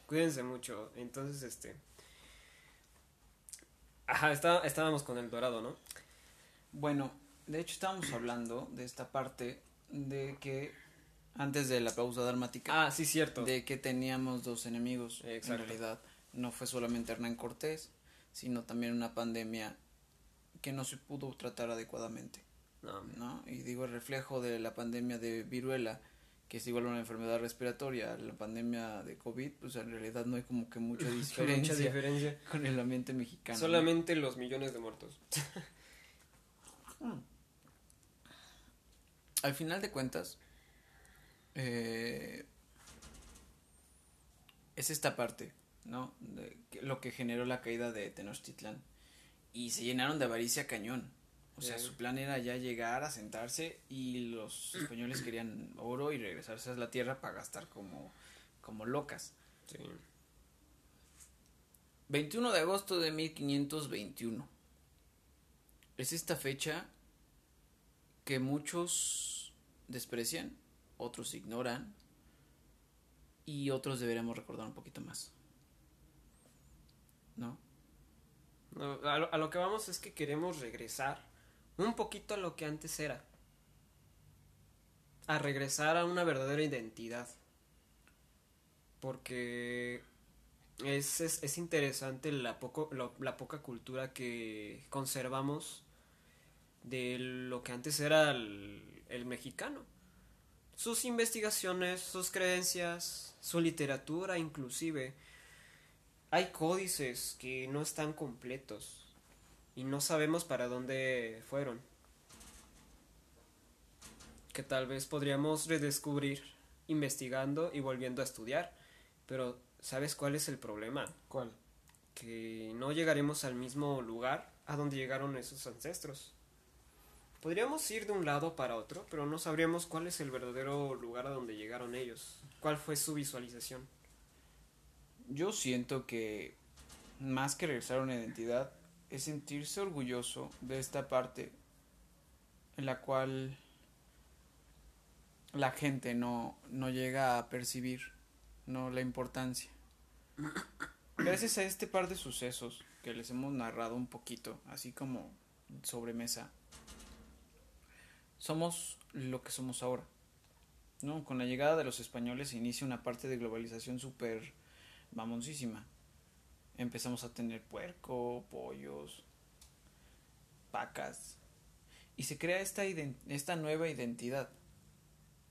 Cuídense mucho. Entonces, este Ajá, estábamos con el dorado, ¿no? Bueno, de hecho estábamos hablando de esta parte de que antes de la pausa dramática. Ah, sí, cierto. De que teníamos dos enemigos. En realidad, no fue solamente Hernán Cortés, sino también una pandemia que no se pudo tratar adecuadamente. No. ¿no? Y digo, el reflejo de la pandemia de viruela que es igual una enfermedad respiratoria, la pandemia de COVID, pues en realidad no hay como que mucha diferencia, mucha diferencia. con el ambiente mexicano. Solamente los millones de muertos. Al final de cuentas, eh, es esta parte, ¿no? De, lo que generó la caída de Tenochtitlán. Y se llenaron de avaricia cañón. O sea, su plan era ya llegar a sentarse y los españoles querían oro y regresarse a la tierra para gastar como, como locas. Sí. 21 de agosto de 1521. Es esta fecha que muchos desprecian, otros ignoran y otros deberíamos recordar un poquito más. ¿No? a lo que vamos es que queremos regresar un poquito a lo que antes era. A regresar a una verdadera identidad. Porque es, es, interesante la, poco, la poca cultura que conservamos de lo que antes era el, el mexicano. Sus investigaciones, sus creencias, su literatura inclusive. Hay códices que no están completos y no sabemos para dónde fueron. que tal vez podríamos redescubrir investigando y volviendo a estudiar. Pero, ¿sabes cuál es el problema? ¿Cuál? Que no llegaremos al mismo lugar a donde llegaron esos ancestros. Podríamos ir de un lado para otro, pero no sabríamos cuál es el verdadero lugar a donde llegaron ellos. ¿Cuál fue su visualización? Yo siento que más que regresar a una identidad es sentirse orgulloso de esta parte en la cual la gente no, no llega a percibir no la importancia. Gracias a este par de sucesos que les hemos narrado un poquito, así como sobre mesa, somos lo que somos ahora. ¿no? Con la llegada de los españoles se inicia una parte de globalización súper mamoncísima. Empezamos a tener puerco, pollos, vacas. Y se crea esta, esta nueva identidad.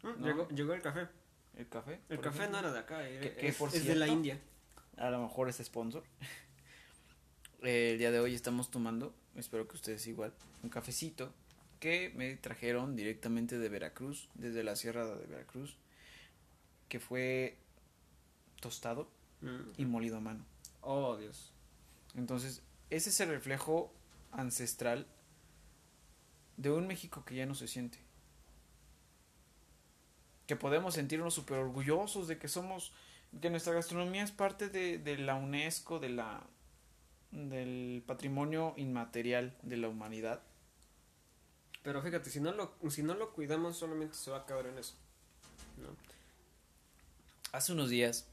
¿no? Llegó, llegó, el café. ¿El café? El café no era de acá, era, que, es, por es de la India. A lo mejor es sponsor. el día de hoy estamos tomando, espero que ustedes igual, un cafecito que me trajeron directamente de Veracruz, desde la sierra de Veracruz, que fue tostado y molido a mano. Oh, Dios. Entonces, ese es el reflejo ancestral de un México que ya no se siente. Que podemos sentirnos súper orgullosos de que somos, que nuestra gastronomía es parte de, de la UNESCO, de la, del patrimonio inmaterial de la humanidad. Pero fíjate, si no lo, si no lo cuidamos, solamente se va a acabar en eso. ¿no? Hace unos días,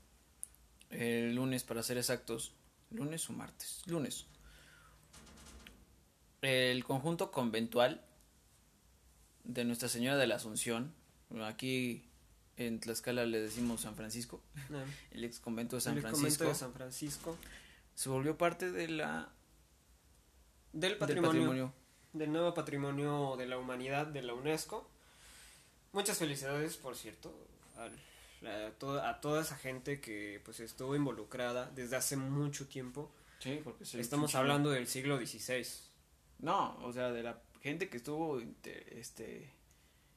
el lunes para ser exactos, lunes o martes, lunes, el conjunto conventual de Nuestra Señora de la Asunción, aquí en Tlaxcala le decimos San Francisco, Ah, el ex convento de San el Francisco, convento de San Francisco. se volvió parte de la Del del patrimonio, patrimonio. del nuevo patrimonio de la humanidad de la UNESCO. Muchas felicidades, por cierto, al- a, toda, a toda esa gente que pues estuvo involucrada desde hace mucho tiempo. Sí, porque Estamos hablando del siglo XVI. No, o sea, de la gente que estuvo inter- este,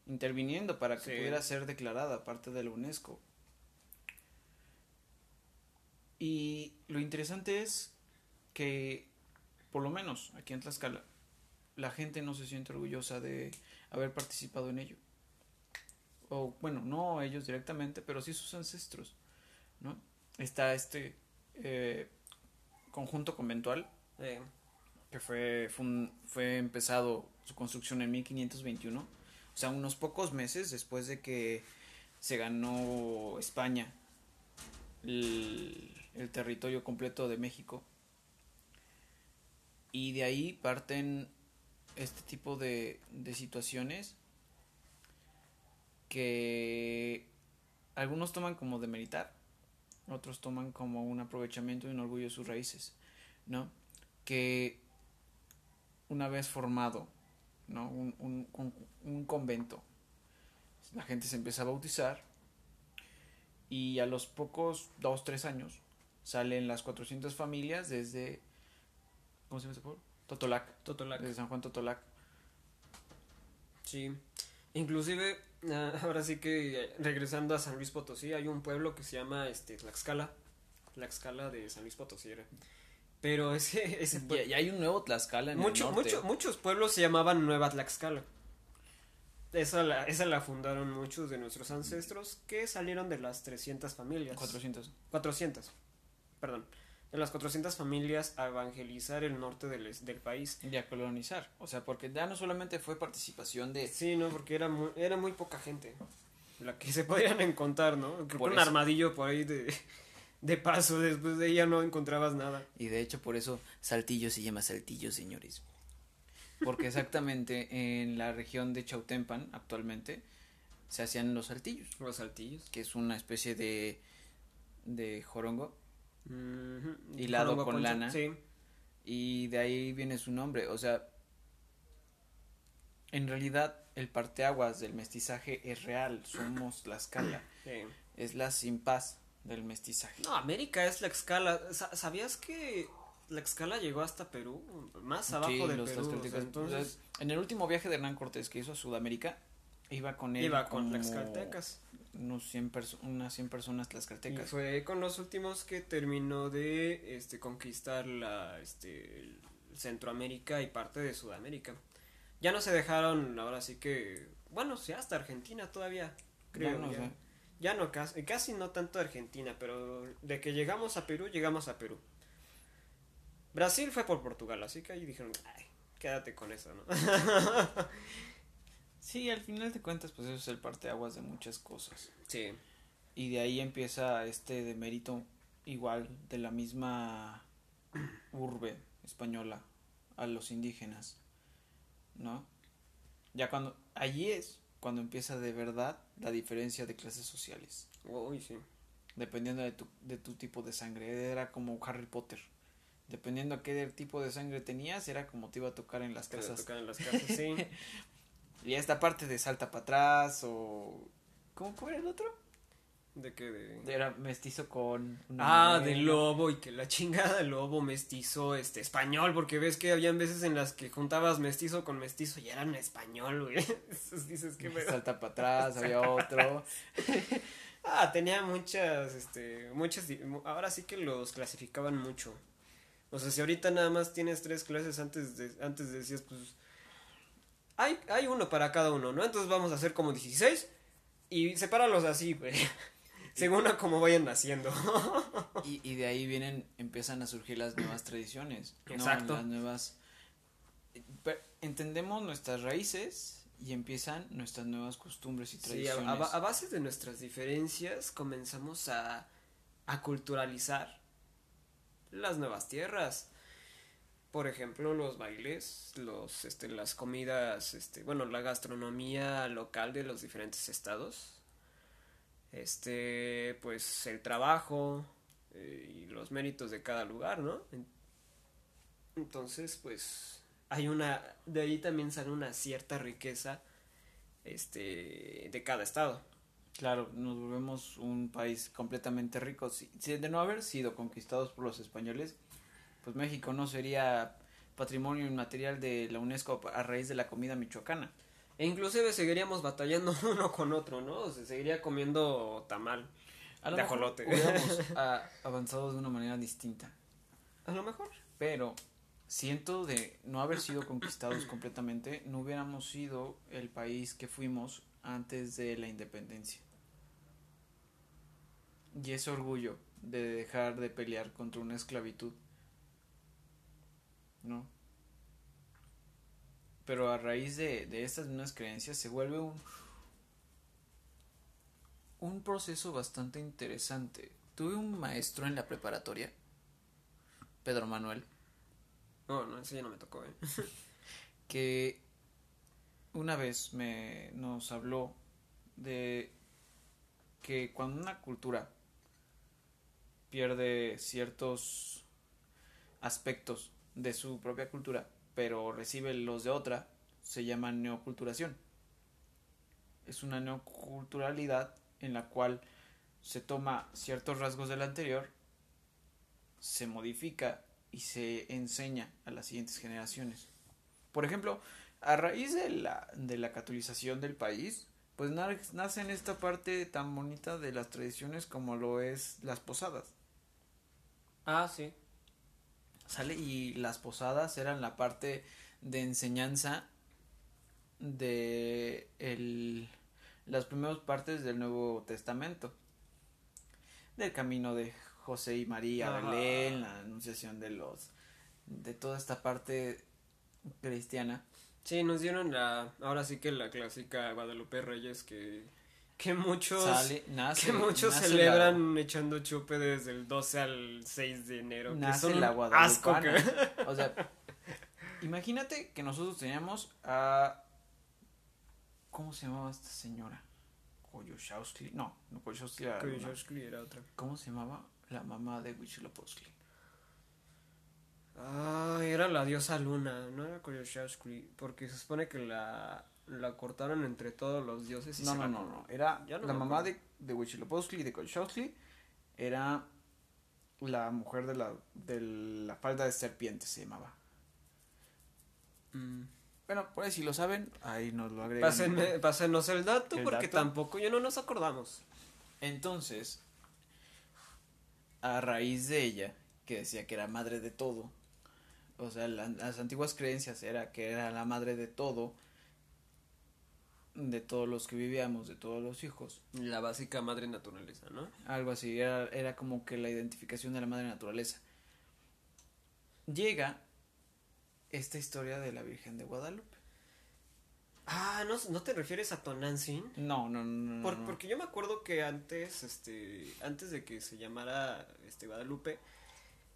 interviniendo para que Sí. pudiera ser declarada parte de la UNESCO. Y lo interesante es que, por lo menos aquí en Tlaxcala, la gente no se siente orgullosa de haber participado en ello. O bueno, no ellos directamente, pero sí sus ancestros, ¿no? Está este eh, conjunto conventual que fue, fue empezado su construcción en 1521, o sea, unos pocos meses después de que se ganó España el, el territorio completo de México. Y de ahí parten este tipo de, de situaciones que algunos toman como de meritar, otros toman como un aprovechamiento y un orgullo de sus raíces, ¿no? Que una vez formado, ¿no? Un, un, un- convento, la gente se empieza a bautizar y a los pocos dos, tres años salen las 400 familias desde, ¿cómo se llama ese pueblo? Totolac, Totolac. desde San Juan Totolac. Sí. Inclusive, ahora sí que regresando a San Luis Potosí, hay un pueblo que se llama este Tlaxcala. Tlaxcala de San Luis Potosí era. Pero ese, ese Y, pue- y hay un nuevo Tlaxcala en mucho, el norte. mucho, muchos pueblos se llamaban Nueva Tlaxcala. Esa la, esa la fundaron muchos de nuestros ancestros que salieron de las 300 familias. 400. 400. Perdón. De las 400 familias a evangelizar el norte del, es- del país. Y a colonizar. O sea, porque ya no solamente fue participación de... Sí, no, porque era muy, era muy poca gente. La que se podían encontrar, ¿no? Creo Por que un eso. armadillo por ahí de, de paso. Después de ella no encontrabas nada. Y de hecho por eso Saltillo se llama Saltillo, señores. Porque exactamente en la región de Chautempan actualmente se hacían los saltillos, Los saltillos. que es una especie de de jorongo Ujú. Hilado con concha. lana. Sí. y de ahí viene su nombre, o sea, en realidad el parteaguas del mestizaje es real, somos la escala, sí. es la sin paz del mestizaje. No, América es la escala. Sa- ¿Sabías que la escala llegó hasta Perú? Más abajo Sí, de los Perú. o sea, entonces, En el último viaje de Hernán Cortés que hizo a Sudamérica, Iba con él. Iba con Tlaxcaltecas. Unos 100 perso- unas 100 personas Y tlaxcaltecas. fue con los últimos que terminó de este conquistar la este Centroamérica y parte de Sudamérica. Ya no se dejaron, ahora sí que, bueno, sí hasta Argentina todavía, creo. Ya no ya. sé. Ya no, casi, casi no tanto Argentina, pero de que llegamos a Perú, llegamos a Perú. Brasil fue por Portugal, así que ahí dijeron, ay, quédate con eso, ¿no? Sí, al final de cuentas, pues eso es el parteaguas de muchas cosas. sí, Y de ahí empieza este demérito igual de la misma urbe española a los indígenas, ¿no? Ya cuando allí es cuando empieza de verdad la diferencia de clases sociales, uy, sí. dependiendo de tu, de tu tipo de sangre. Era como Harry Potter. Dependiendo a qué tipo de sangre tenías, era como te iba a tocar en las le casas. tocaban las casas, sí. Y esta parte de salta para atrás o... ¿Cómo cómo era el otro? ¿De qué? De... Era mestizo con... una Ah, de lobo y que la chingada de lobo mestizo este español, porque ves que habían veces en las que juntabas mestizo con mestizo y eran español, güey. Entonces dices que Salta para atrás, había otro. Ah, tenía muchas este muchas ahora sí que los clasificaban mucho. O sea, si ahorita nada más tienes tres clases antes de antes decías pues hay hay uno para cada uno, ¿no? Entonces vamos a hacer como 16 y sepáralos así, güey. Según a cómo vayan naciendo. Y, y de ahí vienen, empiezan a surgir las nuevas tradiciones. ¿no? Exacto. Las nuevas... Entendemos nuestras raíces y empiezan nuestras nuevas costumbres y Sí, a, tradiciones. a a base de nuestras diferencias comenzamos a, a culturalizar las nuevas tierras. Por ejemplo, los bailes, los, este, las comidas, este, bueno, la gastronomía local de los diferentes estados. Este, pues el trabajo eh, y los méritos de cada lugar, ¿no? En- Entonces, pues hay una, de ahí también sale una cierta riqueza este de cada estado. Claro, nos volvemos un país completamente rico. Si, si de no haber sido conquistados por los españoles, pues México no sería patrimonio inmaterial de la UNESCO a raíz de la comida michoacana. E inclusive seguiríamos batallando uno con otro, ¿no? O se seguiría comiendo tamal. A lo De mejor ajolote. hubiéramos avanzado de una manera distinta. A lo mejor. Pero siento de no haber sido conquistados completamente, no hubiéramos sido el país que fuimos antes de la independencia. Y ese orgullo de dejar de pelear contra una esclavitud. ¿No? Pero a raíz de, de estas mismas creencias se vuelve un, un proceso bastante interesante. Tuve un maestro en la preparatoria, Pedro Manuel, No, no, ese ya no me tocó, ¿eh? que una vez me nos habló de que cuando una cultura pierde ciertos aspectos de su propia cultura, pero recibe los de otra, se llama neoculturación. Es una neoculturalidad en la cual se toma ciertos rasgos del anterior, se modifica y se enseña a las siguientes generaciones. Por ejemplo, a raíz de la, de la catolización del país, pues na- nace en esta parte tan bonita de las tradiciones como lo es las posadas. Ah, sí. ¿Sale? Y las posadas eran la parte de enseñanza de el, las primeras partes del Nuevo Testamento. Del camino de José y María. Belén, la anunciación de los de toda esta parte cristiana. Sí, nos dieron la, ahora sí que la clásica Guadalupe Reyes que, que muchos, Sale, nace, que muchos nace celebran echando chupe desde el 12 al 6 de enero. que nace son un la asco que- O sea, imagínate que nosotros teníamos a ¿cómo se llamaba esta señora? Koyoshowski. No, no Koyoshowski era era otra. ¿Cómo se llamaba? La mamá de Huitzilopochtli. Ah, era la diosa luna, no era Koyoshashkli, porque se supone que la, la cortaron entre todos los dioses y No, se no, la- no, no. Era no la mamá de, de Huitzilopochtli y de Koyoshowski. Era la mujer de la, de la falda de serpiente, se llamaba. Mm, Bueno, por ahí si lo saben, ahí nos lo agregan. Pásenme, pásenos el dato ¿El porque dato? tampoco yo no nos acordamos. Entonces, a raíz de ella, que decía que era madre de todo, o sea, la- las antiguas creencias era que era la madre de todo, de todos los que vivíamos, de todos los hijos, La básica madre naturaleza, ¿no? algo así, era, era como que la identificación de la madre naturaleza. Llega esta historia de la Virgen de Guadalupe. Ah, ¿no, ¿no te refieres a Tonantzin? No, no, no, no, Por- no. Porque yo me acuerdo que antes, este, antes de que se llamara este Guadalupe,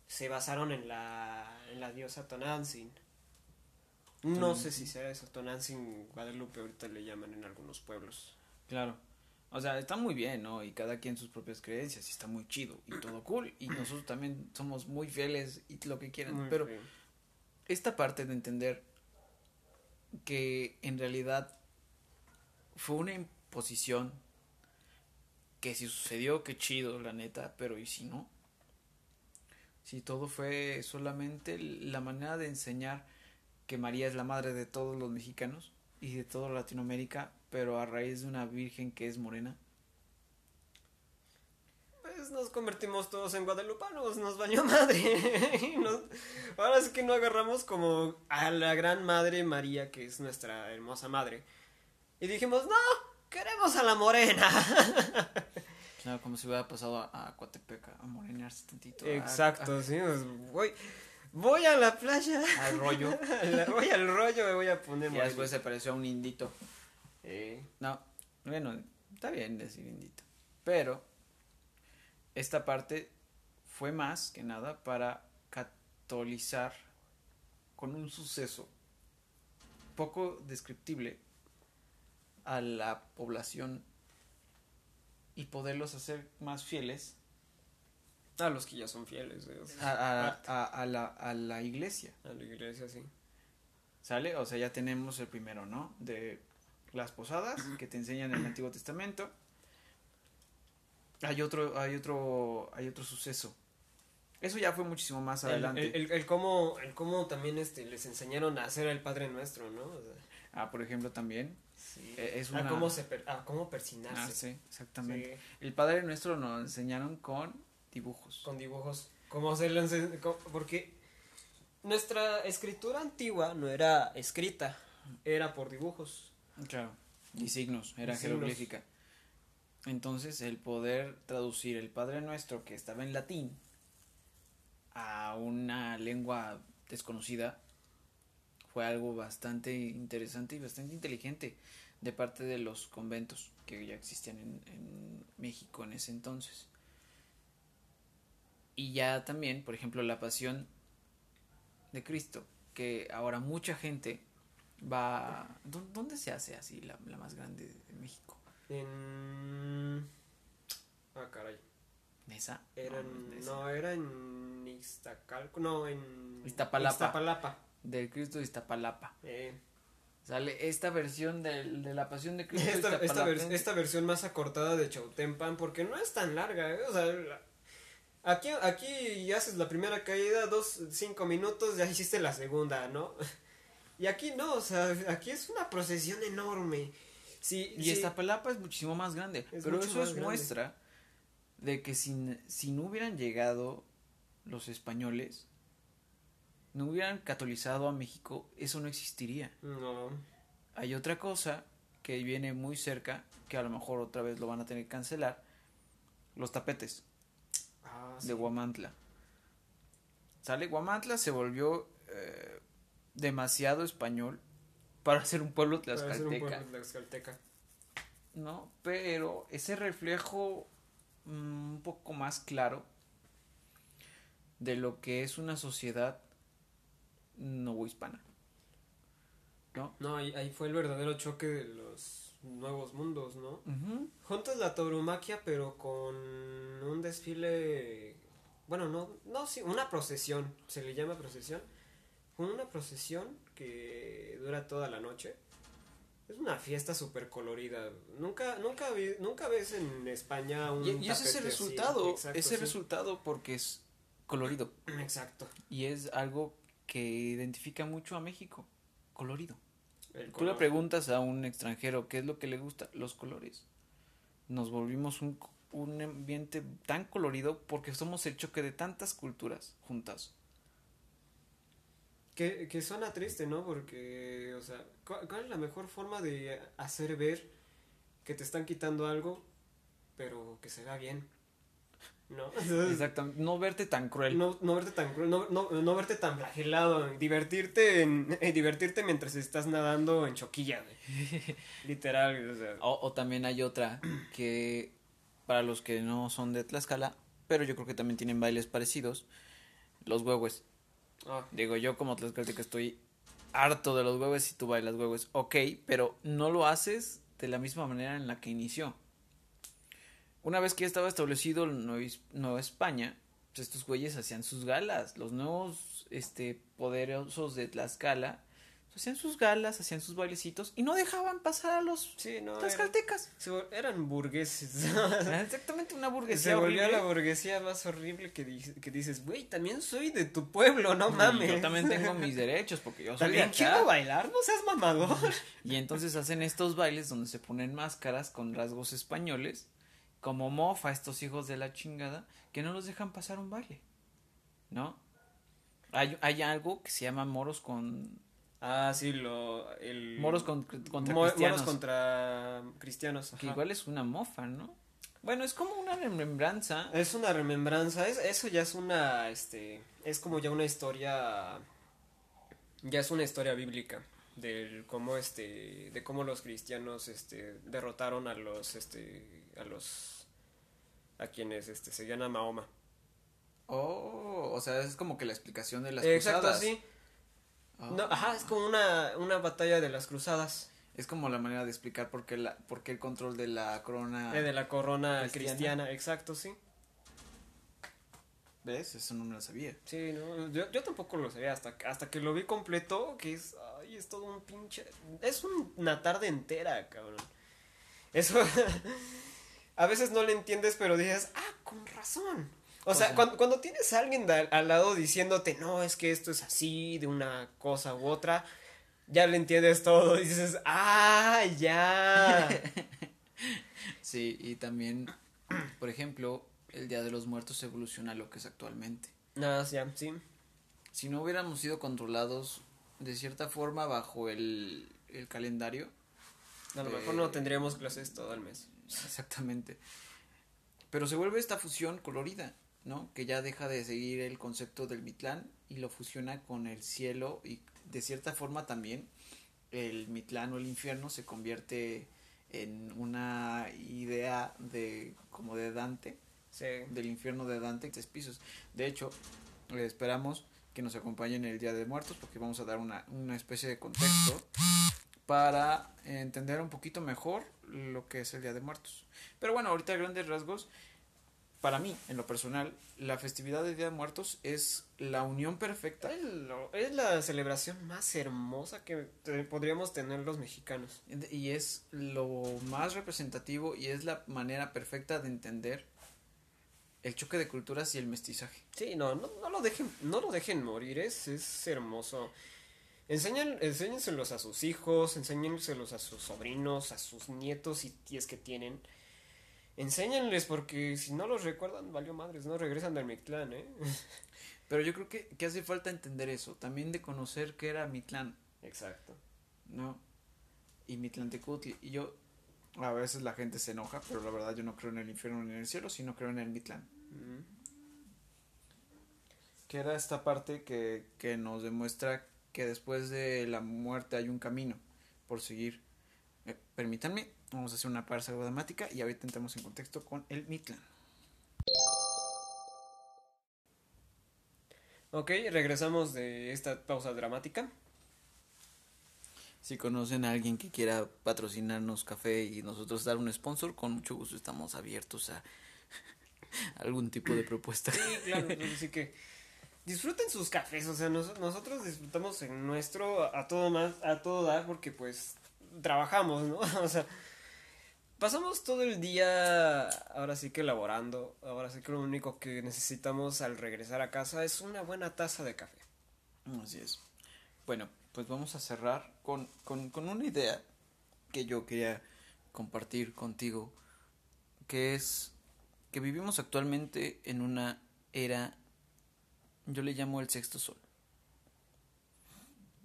se basaron en la, en la diosa Tonantzin. No sé si sea eso, Tonantzin Guadalupe ahorita le llaman en algunos pueblos. Claro. O sea, está muy bien, ¿no? Y cada quien sus propias creencias, y está muy chido, y todo cool. Y nosotros también somos muy fieles y lo que quieran. Muy Pero bien. esta parte de entender que en realidad fue una imposición que si sucedió, qué chido, la neta, pero ¿y si no? Si todo fue solamente la manera de enseñar que María es la madre de todos los mexicanos y de toda Latinoamérica, pero a raíz de una virgen que es morena. Pues nos convertimos todos en guadalupanos, nos bañó madre. Y nos- ahora sí que no agarramos como a la gran madre María, que es nuestra hermosa madre. Y dijimos, no, queremos a la morena. Claro, como si hubiera pasado a, a Coatepec a morenearse tantito. a- Exacto, sí, pues, voy, voy a la playa. al rollo. la- voy al rollo, me voy a poner Y después se pareció a un indito. Eh, No, bueno, está bien decir indito. Pero esta parte fue más que nada para catolizar con un suceso poco descriptible a la población y poderlos hacer más fieles a los que ya son fieles. eh, o sea, a, a- a- a la, a la iglesia. a la iglesia, sí. ¿Sale? O sea, ya tenemos el primero, ¿no? De las posadas que te enseñan en el Antiguo Testamento. Hay otro, hay otro, hay otro suceso. Eso ya fue muchísimo más El, adelante. el, el- el cómo, el cómo también este, les enseñaron a hacer el Padre Nuestro, ¿no? O sea, Ah, por ejemplo, también. sí. Eh, es a cómo, se per- a cómo Ah, persinarse. sí, exactamente. Sí, El Padre Nuestro nos enseñaron con dibujos. con dibujos. Cómo se co- Porque nuestra escritura antigua no era escrita, era por dibujos. Claro. Y signos, era Y signos. jeroglífica. Entonces, el poder traducir el Padre Nuestro, que estaba en latín, a una lengua desconocida, fue algo bastante interesante y bastante inteligente de parte de los conventos que ya existían en, en México en ese entonces. Y ya también, por ejemplo, la pasión de Cristo, que ahora mucha gente va... ¿Dó- ¿Dónde se hace así la, la más grande de México? En... Ah, caray. ¿Nesa? Era No, en- Nesa. no, era en Iztacalco, no, en... Iztapalapa. Iztapalapa. Del Cristo de Iztapalapa. Eh, Sale esta versión del- de la pasión de Cristo Esta, esta, vers- esta versión más acortada de Chautempan, porque no es tan larga, ¿eh? o sea, la- aquí, aquí ya haces la primera caída, dos, cinco minutos, ya hiciste la segunda, ¿no? Y aquí no, o sea, aquí es una procesión enorme. Sí, Y sí, Iztapalapa es muchísimo más grande. Es pero eso es grande. muestra de que si, si no hubieran llegado los españoles, no hubieran catolizado a México, eso no existiría. No, Hay otra cosa que viene muy cerca, que a lo mejor otra vez lo van a tener que cancelar, los tapetes ah, de. Guamantla. Sale Guamantla se volvió eh, demasiado español para ser un pueblo tlaxcalteca. ¿no? Pero ese reflejo mm, un poco más claro de lo que es una sociedad no hispana, ¿no? No, ahí, ahí fue el verdadero choque de los nuevos mundos, ¿no? Ujú. Juntas la tauromaquia, pero con un desfile. Bueno, no, no, sí, una procesión. Se le llama procesión. Con una procesión que dura toda la noche. Es una fiesta súper colorida. Nunca, nunca, vi- nunca ves en España un. Y, y ese es el resultado, Exacto, ese sí. resultado porque es colorido. Exacto. Y es algo que identifica mucho a México. Colorido. El Tú le preguntas a un extranjero qué es lo que le gusta, los colores. Nos volvimos un, un ambiente tan colorido porque somos el choque de tantas culturas juntas. Que, que suena triste, ¿no? Porque, o sea, ¿cuál, cuál es la mejor forma de hacer ver que te están quitando algo, pero que se vea bien? ¿No? Exactamente, no verte tan cruel. No, no verte tan cruel, no, no, no verte tan flagelado, divertirte en, eh, divertirte mientras estás nadando en choquilla, güey. Literal, o sea. O, o también hay otra que para los que no son de Tlaxcala, pero yo creo que también tienen bailes parecidos, los huehues. ah, Digo, yo como tlaxcalteca estoy harto de los huehues y tú bailas huehues, ok, pero no lo haces de la misma manera en la que inició. Una vez que ya estaba establecido Nueva Nueva España, pues estos güeyes hacían sus galas, los nuevos este, poderosos de Tlaxcala, pues, hacían sus galas, hacían sus bailecitos y no dejaban pasar a los sí, no, eran, tlaxcaltecas. vol- eran burgueses. Era exactamente una burguesía Se volvió horrible. la burguesía más horrible que, di- que dices, güey, también soy de tu pueblo, no mames. Yo también tengo mis derechos porque yo soy de También acá. quiero bailar, no seas mamador. Y entonces hacen estos bailes donde se ponen máscaras con rasgos españoles, como mofa a estos hijos de la chingada, que no los dejan pasar un baile. ¿No? Hay, hay algo que se llama moros con. Ah, sí, lo. El... Moros con- contra cristianos. Moros contra cristianos. Que igual es una mofa, ¿no? Bueno, es como una remembranza. Es una remembranza, es, eso ya es una, este, es como ya una historia, ya es una historia bíblica del cómo, este, de cómo los cristianos, este, derrotaron a los, este, a los, a quienes, este, seguían a Mahoma. Oh, o sea, es como que la explicación de las Exacto, cruzadas. sí. Ah. No, ajá, es como una, una batalla de las cruzadas, Es como la manera de explicar por qué, la, por qué el control de la corona. eh, de la corona Cristiana. cristiana, exacto, sí. ¿Ves? Eso no me lo sabía. Sí, no, yo, yo tampoco lo sabía hasta, hasta que lo vi completo, que es, ay, es todo un pinche, es un- una tarde entera, cabrón. Eso, a veces no le entiendes, pero dices, ah, con razón. O O sea, sea- cuando, cuando tienes a alguien de al, lado diciéndote, no, es que esto es así, de una cosa u otra, ya le entiendes todo, y dices, ah, ya. Sí, y también, por ejemplo, el Día de los Muertos evoluciona a lo que es actualmente. Nada, ya, sí. Si no hubiéramos sido controlados de cierta forma bajo el, el calendario, A lo Eh, mejor no tendríamos clases todo el mes. Exactamente, pero se vuelve esta fusión colorida, ¿no? Que ya deja de seguir el concepto del Mitlán y lo fusiona con el cielo y de cierta forma también el Mitlán o el infierno se convierte en una idea de como de Dante Sí. del infierno de Dante, tres pisos. De hecho, eh, esperamos que nos acompañen el Día de Muertos porque vamos a dar una, una especie de contexto para entender un poquito mejor lo que es el Día de Muertos. Pero bueno, ahorita a grandes rasgos, para mí, en lo personal, la festividad del Día de Muertos es la unión perfecta Es, lo- es la celebración más hermosa que te- podríamos tener los mexicanos. y es lo más representativo y es la manera perfecta de entender el choque de culturas y el mestizaje. Sí, no, no, no lo dejen, no lo dejen morir, es, es hermoso. Enseñan, enséñenselos a sus hijos, enséñenselos a sus sobrinos, a sus nietos, si, si es que tienen. Enséñenles porque si no los recuerdan, valió madres, no regresan del Mictlán, ¿eh? Pero yo creo que, que hace falta entender eso, también de conocer qué era Mitlán, Exacto. ¿no? Y Mitlantecutli. Y yo, a veces la gente se enoja, pero la verdad yo no creo en el infierno ni en el cielo, sino creo en el Mitlán. Mm. Que era esta parte que, que nos demuestra que después de la muerte hay un camino por seguir. Eh, permítanme, vamos a hacer una pausa dramática y ahorita entramos en contexto con el Mitlán. Ok, regresamos de esta pausa dramática. Si conocen a alguien que quiera patrocinarnos café y nosotros dar un sponsor, con mucho gusto estamos abiertos a algún tipo de propuesta. Sí, claro, así que disfruten sus cafés, o sea, nos- nosotros disfrutamos en nuestro a todo más, a todo dar porque pues trabajamos, ¿no? O sea, pasamos todo el día ahora sí que elaborando, ahora sí que lo único que necesitamos al regresar a casa es una buena taza de café. Así es. Bueno, pues vamos a cerrar con, con, con una idea que yo quería compartir contigo, que es que vivimos actualmente en una era, yo le llamo el sexto sol.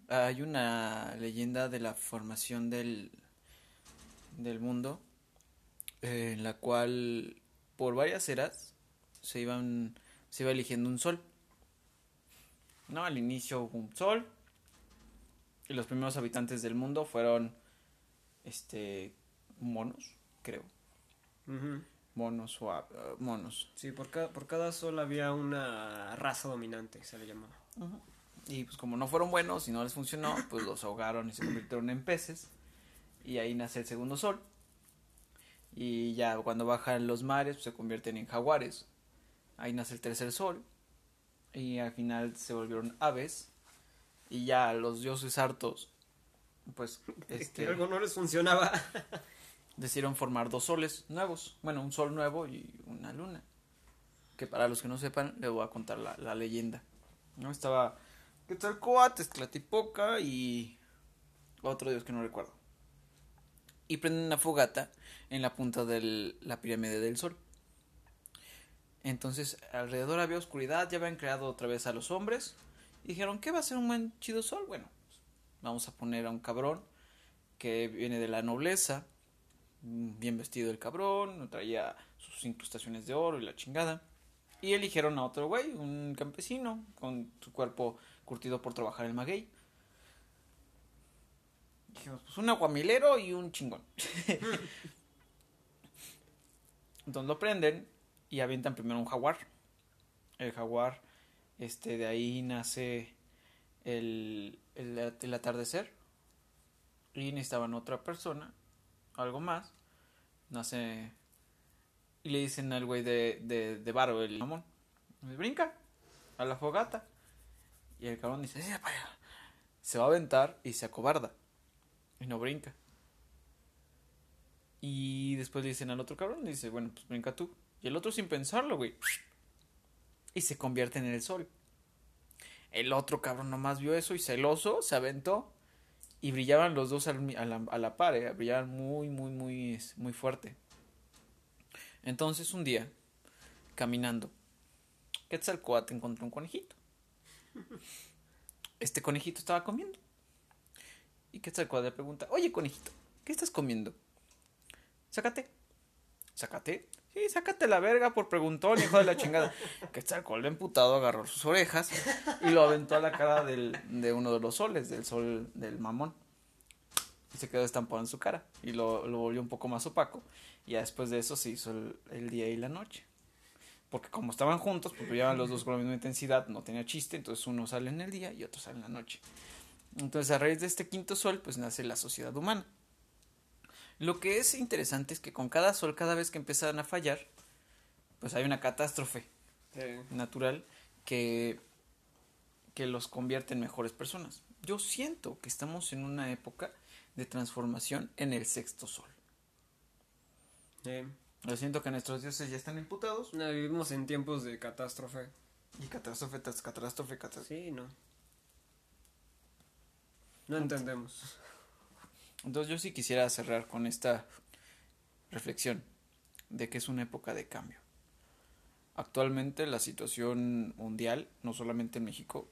Hay una leyenda de la formación del, del mundo, eh, en la cual por varias eras se iban se iba eligiendo un sol. No, al inicio hubo un sol. Y los primeros habitantes del mundo fueron este monos, creo. Monos o uh, monos. Sí, por cada, por cada sol había una raza dominante, se le llamaba. Y pues como no fueron buenos y no les funcionó, pues los ahogaron y se convirtieron en peces. Y ahí nace el segundo sol. Y ya cuando bajan los mares, pues se convierten en jaguares. Ahí nace el tercer sol. Y al final se volvieron aves. Y ya los dioses hartos, pues... Este, que algo no les funcionaba. decidieron formar dos soles nuevos. Bueno, un sol nuevo y una luna. Que para los que no sepan, les voy a contar la, la leyenda. ¿No? Estaba Quetzalcóatl, Esclatipoca y otro dios que no recuerdo. Y prenden una fogata en la punta de la pirámide del sol. Entonces, alrededor había oscuridad, ya habían creado otra vez a los hombres. Y dijeron, ¿qué va a ser un buen chido sol? Bueno, vamos a poner a un cabrón que viene de la nobleza, bien vestido el cabrón, traía sus incrustaciones de oro y la chingada. Y eligieron a otro güey, un campesino, con su cuerpo curtido por trabajar el maguey. Dijimos, pues un aguamilero y un chingón. Entonces lo prenden y avientan primero un jaguar. El jaguar, este, de ahí nace el, el, atardecer. Y necesitaban otra persona, algo más. Nace. Y le dicen al güey de, de, de Baro, el mamón. Brinca a la fogata. Y el cabrón dice: Se va a aventar y se acobarda. Y no brinca. Y después le dicen al otro cabrón: Dice, bueno, pues brinca tú. Y el otro sin pensarlo, güey. Y se convierte en el sol. El otro cabrón nomás vio eso y celoso se aventó. Y brillaban los dos a la, a la par, eh, brillaban muy, muy, muy, muy fuerte. Entonces un día, caminando, Quetzalcoatl encontró un conejito. Este conejito estaba comiendo. Y Quetzalcoatl le pregunta, oye conejito, ¿qué estás comiendo? Sácate. Sácate. Sácate la verga por preguntón, hijo de la chingada. Que el emputado agarró sus orejas y lo aventó a la cara del, de uno de los soles, del sol del mamón. Y se quedó estampado en su cara y lo, lo volvió un poco más opaco. Y ya después de eso se hizo el, día y la noche. Porque como estaban juntos, pues brillaban los dos con la misma intensidad, no tenía chiste, entonces uno sale en el día y otro sale en la noche. Entonces a raíz de este quinto sol, pues nace la sociedad humana. Lo que es interesante es que con cada sol, cada vez que empiezan a fallar, pues hay una catástrofe natural que, que los convierte en mejores personas. Yo siento que estamos en una época de transformación en el sexto sol. Yo siento que nuestros dioses ya están imputados. No, vivimos en tiempos de catástrofe. Y catástrofe tras catástrofe, catástrofe. Sí, no. No entendemos. Entonces yo sí quisiera cerrar con esta reflexión de que es una época de cambio. Actualmente la situación mundial, no solamente en México,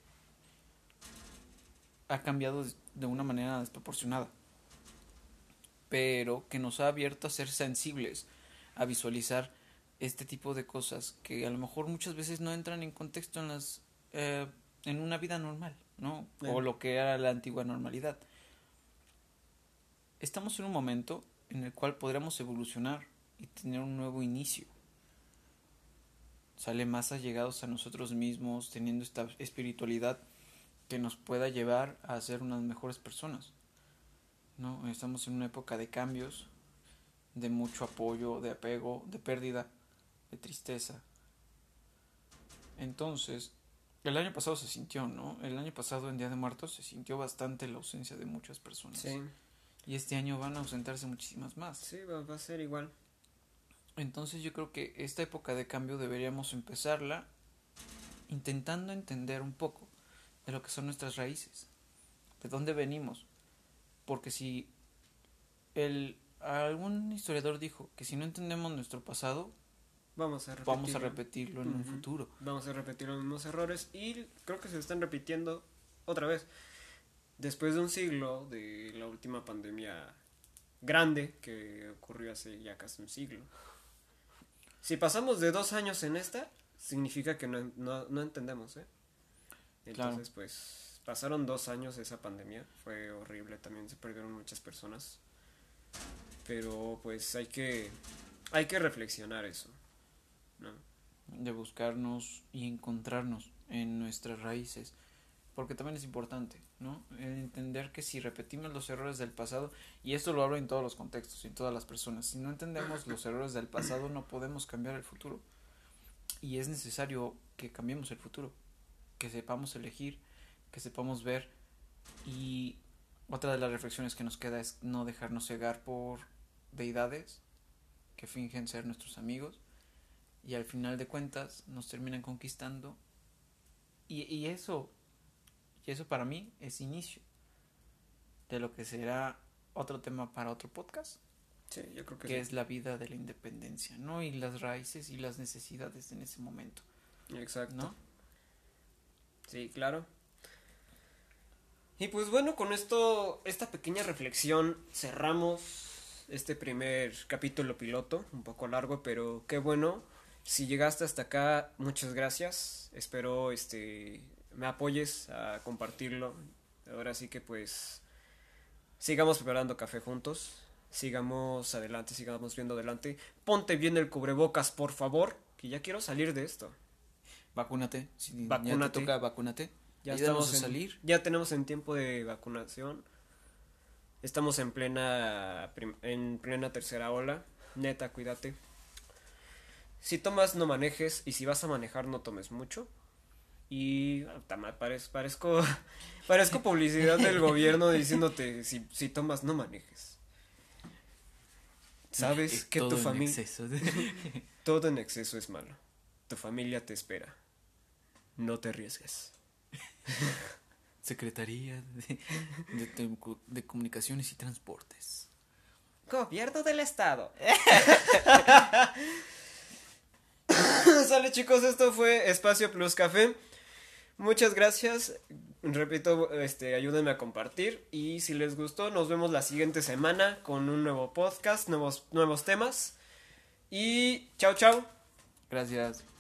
ha cambiado de una manera desproporcionada, pero que nos ha abierto a ser sensibles, a visualizar este tipo de cosas que a lo mejor muchas veces no entran en contexto en las eh, en una vida normal, ¿no? O lo que era la antigua normalidad estamos en un momento en el cual podremos evolucionar y tener un nuevo inicio. Sale más allegados a nosotros mismos, teniendo esta espiritualidad que nos pueda llevar a ser unas mejores personas. ¿No? Estamos en una época de cambios, de mucho apoyo, de apego, de pérdida, de tristeza. Entonces, el año pasado se sintió, ¿no? El año pasado en Día de Muertos se sintió bastante la ausencia de muchas personas. Sí. Y este año van a ausentarse muchísimas más. Sí, va, a ser igual. Entonces yo creo que esta época de cambio deberíamos empezarla intentando entender un poco de lo que son nuestras raíces, de dónde venimos. Porque si el, algún historiador dijo que si no entendemos nuestro pasado, vamos a repetirlo, vamos a repetirlo en un futuro. Vamos a repetir los mismos errores y creo que se están repitiendo otra vez. Después de un siglo de la última pandemia grande que ocurrió hace ya casi un siglo. Si pasamos de dos años en esta, significa que no, no, entendemos, ¿eh? Entonces, pues, pasaron dos años de esa pandemia, fue horrible, también se perdieron muchas personas. Pero, pues, hay que, hay que reflexionar eso, ¿no? De buscarnos y encontrarnos en nuestras raíces porque también es importante, ¿no? entender que si repetimos los errores del pasado, y esto lo hablo en todos los contextos y en todas las personas, si no entendemos los errores del pasado no podemos cambiar el futuro. Y es necesario que cambiemos el futuro, que sepamos elegir, que sepamos ver. Y otra de las reflexiones que nos queda es no dejarnos cegar por deidades que fingen ser nuestros amigos y al final de cuentas nos terminan conquistando. Y, y eso y eso para mí es inicio de lo que será otro tema para otro podcast. Sí, yo creo que, que es la vida de la independencia, ¿no? Y las raíces y las necesidades en ese momento. Exacto. ¿No? Sí, claro. Y pues bueno, con esto, esta pequeña reflexión, cerramos este primer capítulo piloto, un poco largo, pero qué bueno. Si llegaste hasta acá, muchas gracias. Espero este me apoyes a compartirlo. Ahora sí que pues sigamos preparando café juntos. Sigamos adelante, sigamos viendo adelante. Ponte bien el cubrebocas, por favor, que ya quiero salir de esto. Vacúnate. Si Ya te toca, vacúnate. Ya estamos a salir. Ya tenemos en tiempo de vacunación. Estamos en plena en plena tercera ola. Neta, cuídate. Si tomas no manejes y si vas a manejar no tomes mucho. Y parezco, parezco, parezco publicidad del gobierno diciéndote si, si tomas no manejes. Sabes que tu familia... todo en exceso es malo. Tu familia te espera. No te arriesgues. Secretaría de, de, Comunicaciones y Transportes. Gobierno del Estado. Sale chicos, esto fue Espacio Plus Café. Muchas gracias. Repito, este, ayúdenme a compartir. Y si les gustó, nos vemos la siguiente semana con un nuevo podcast, nuevos, nuevos temas. Y chao, chao. Gracias.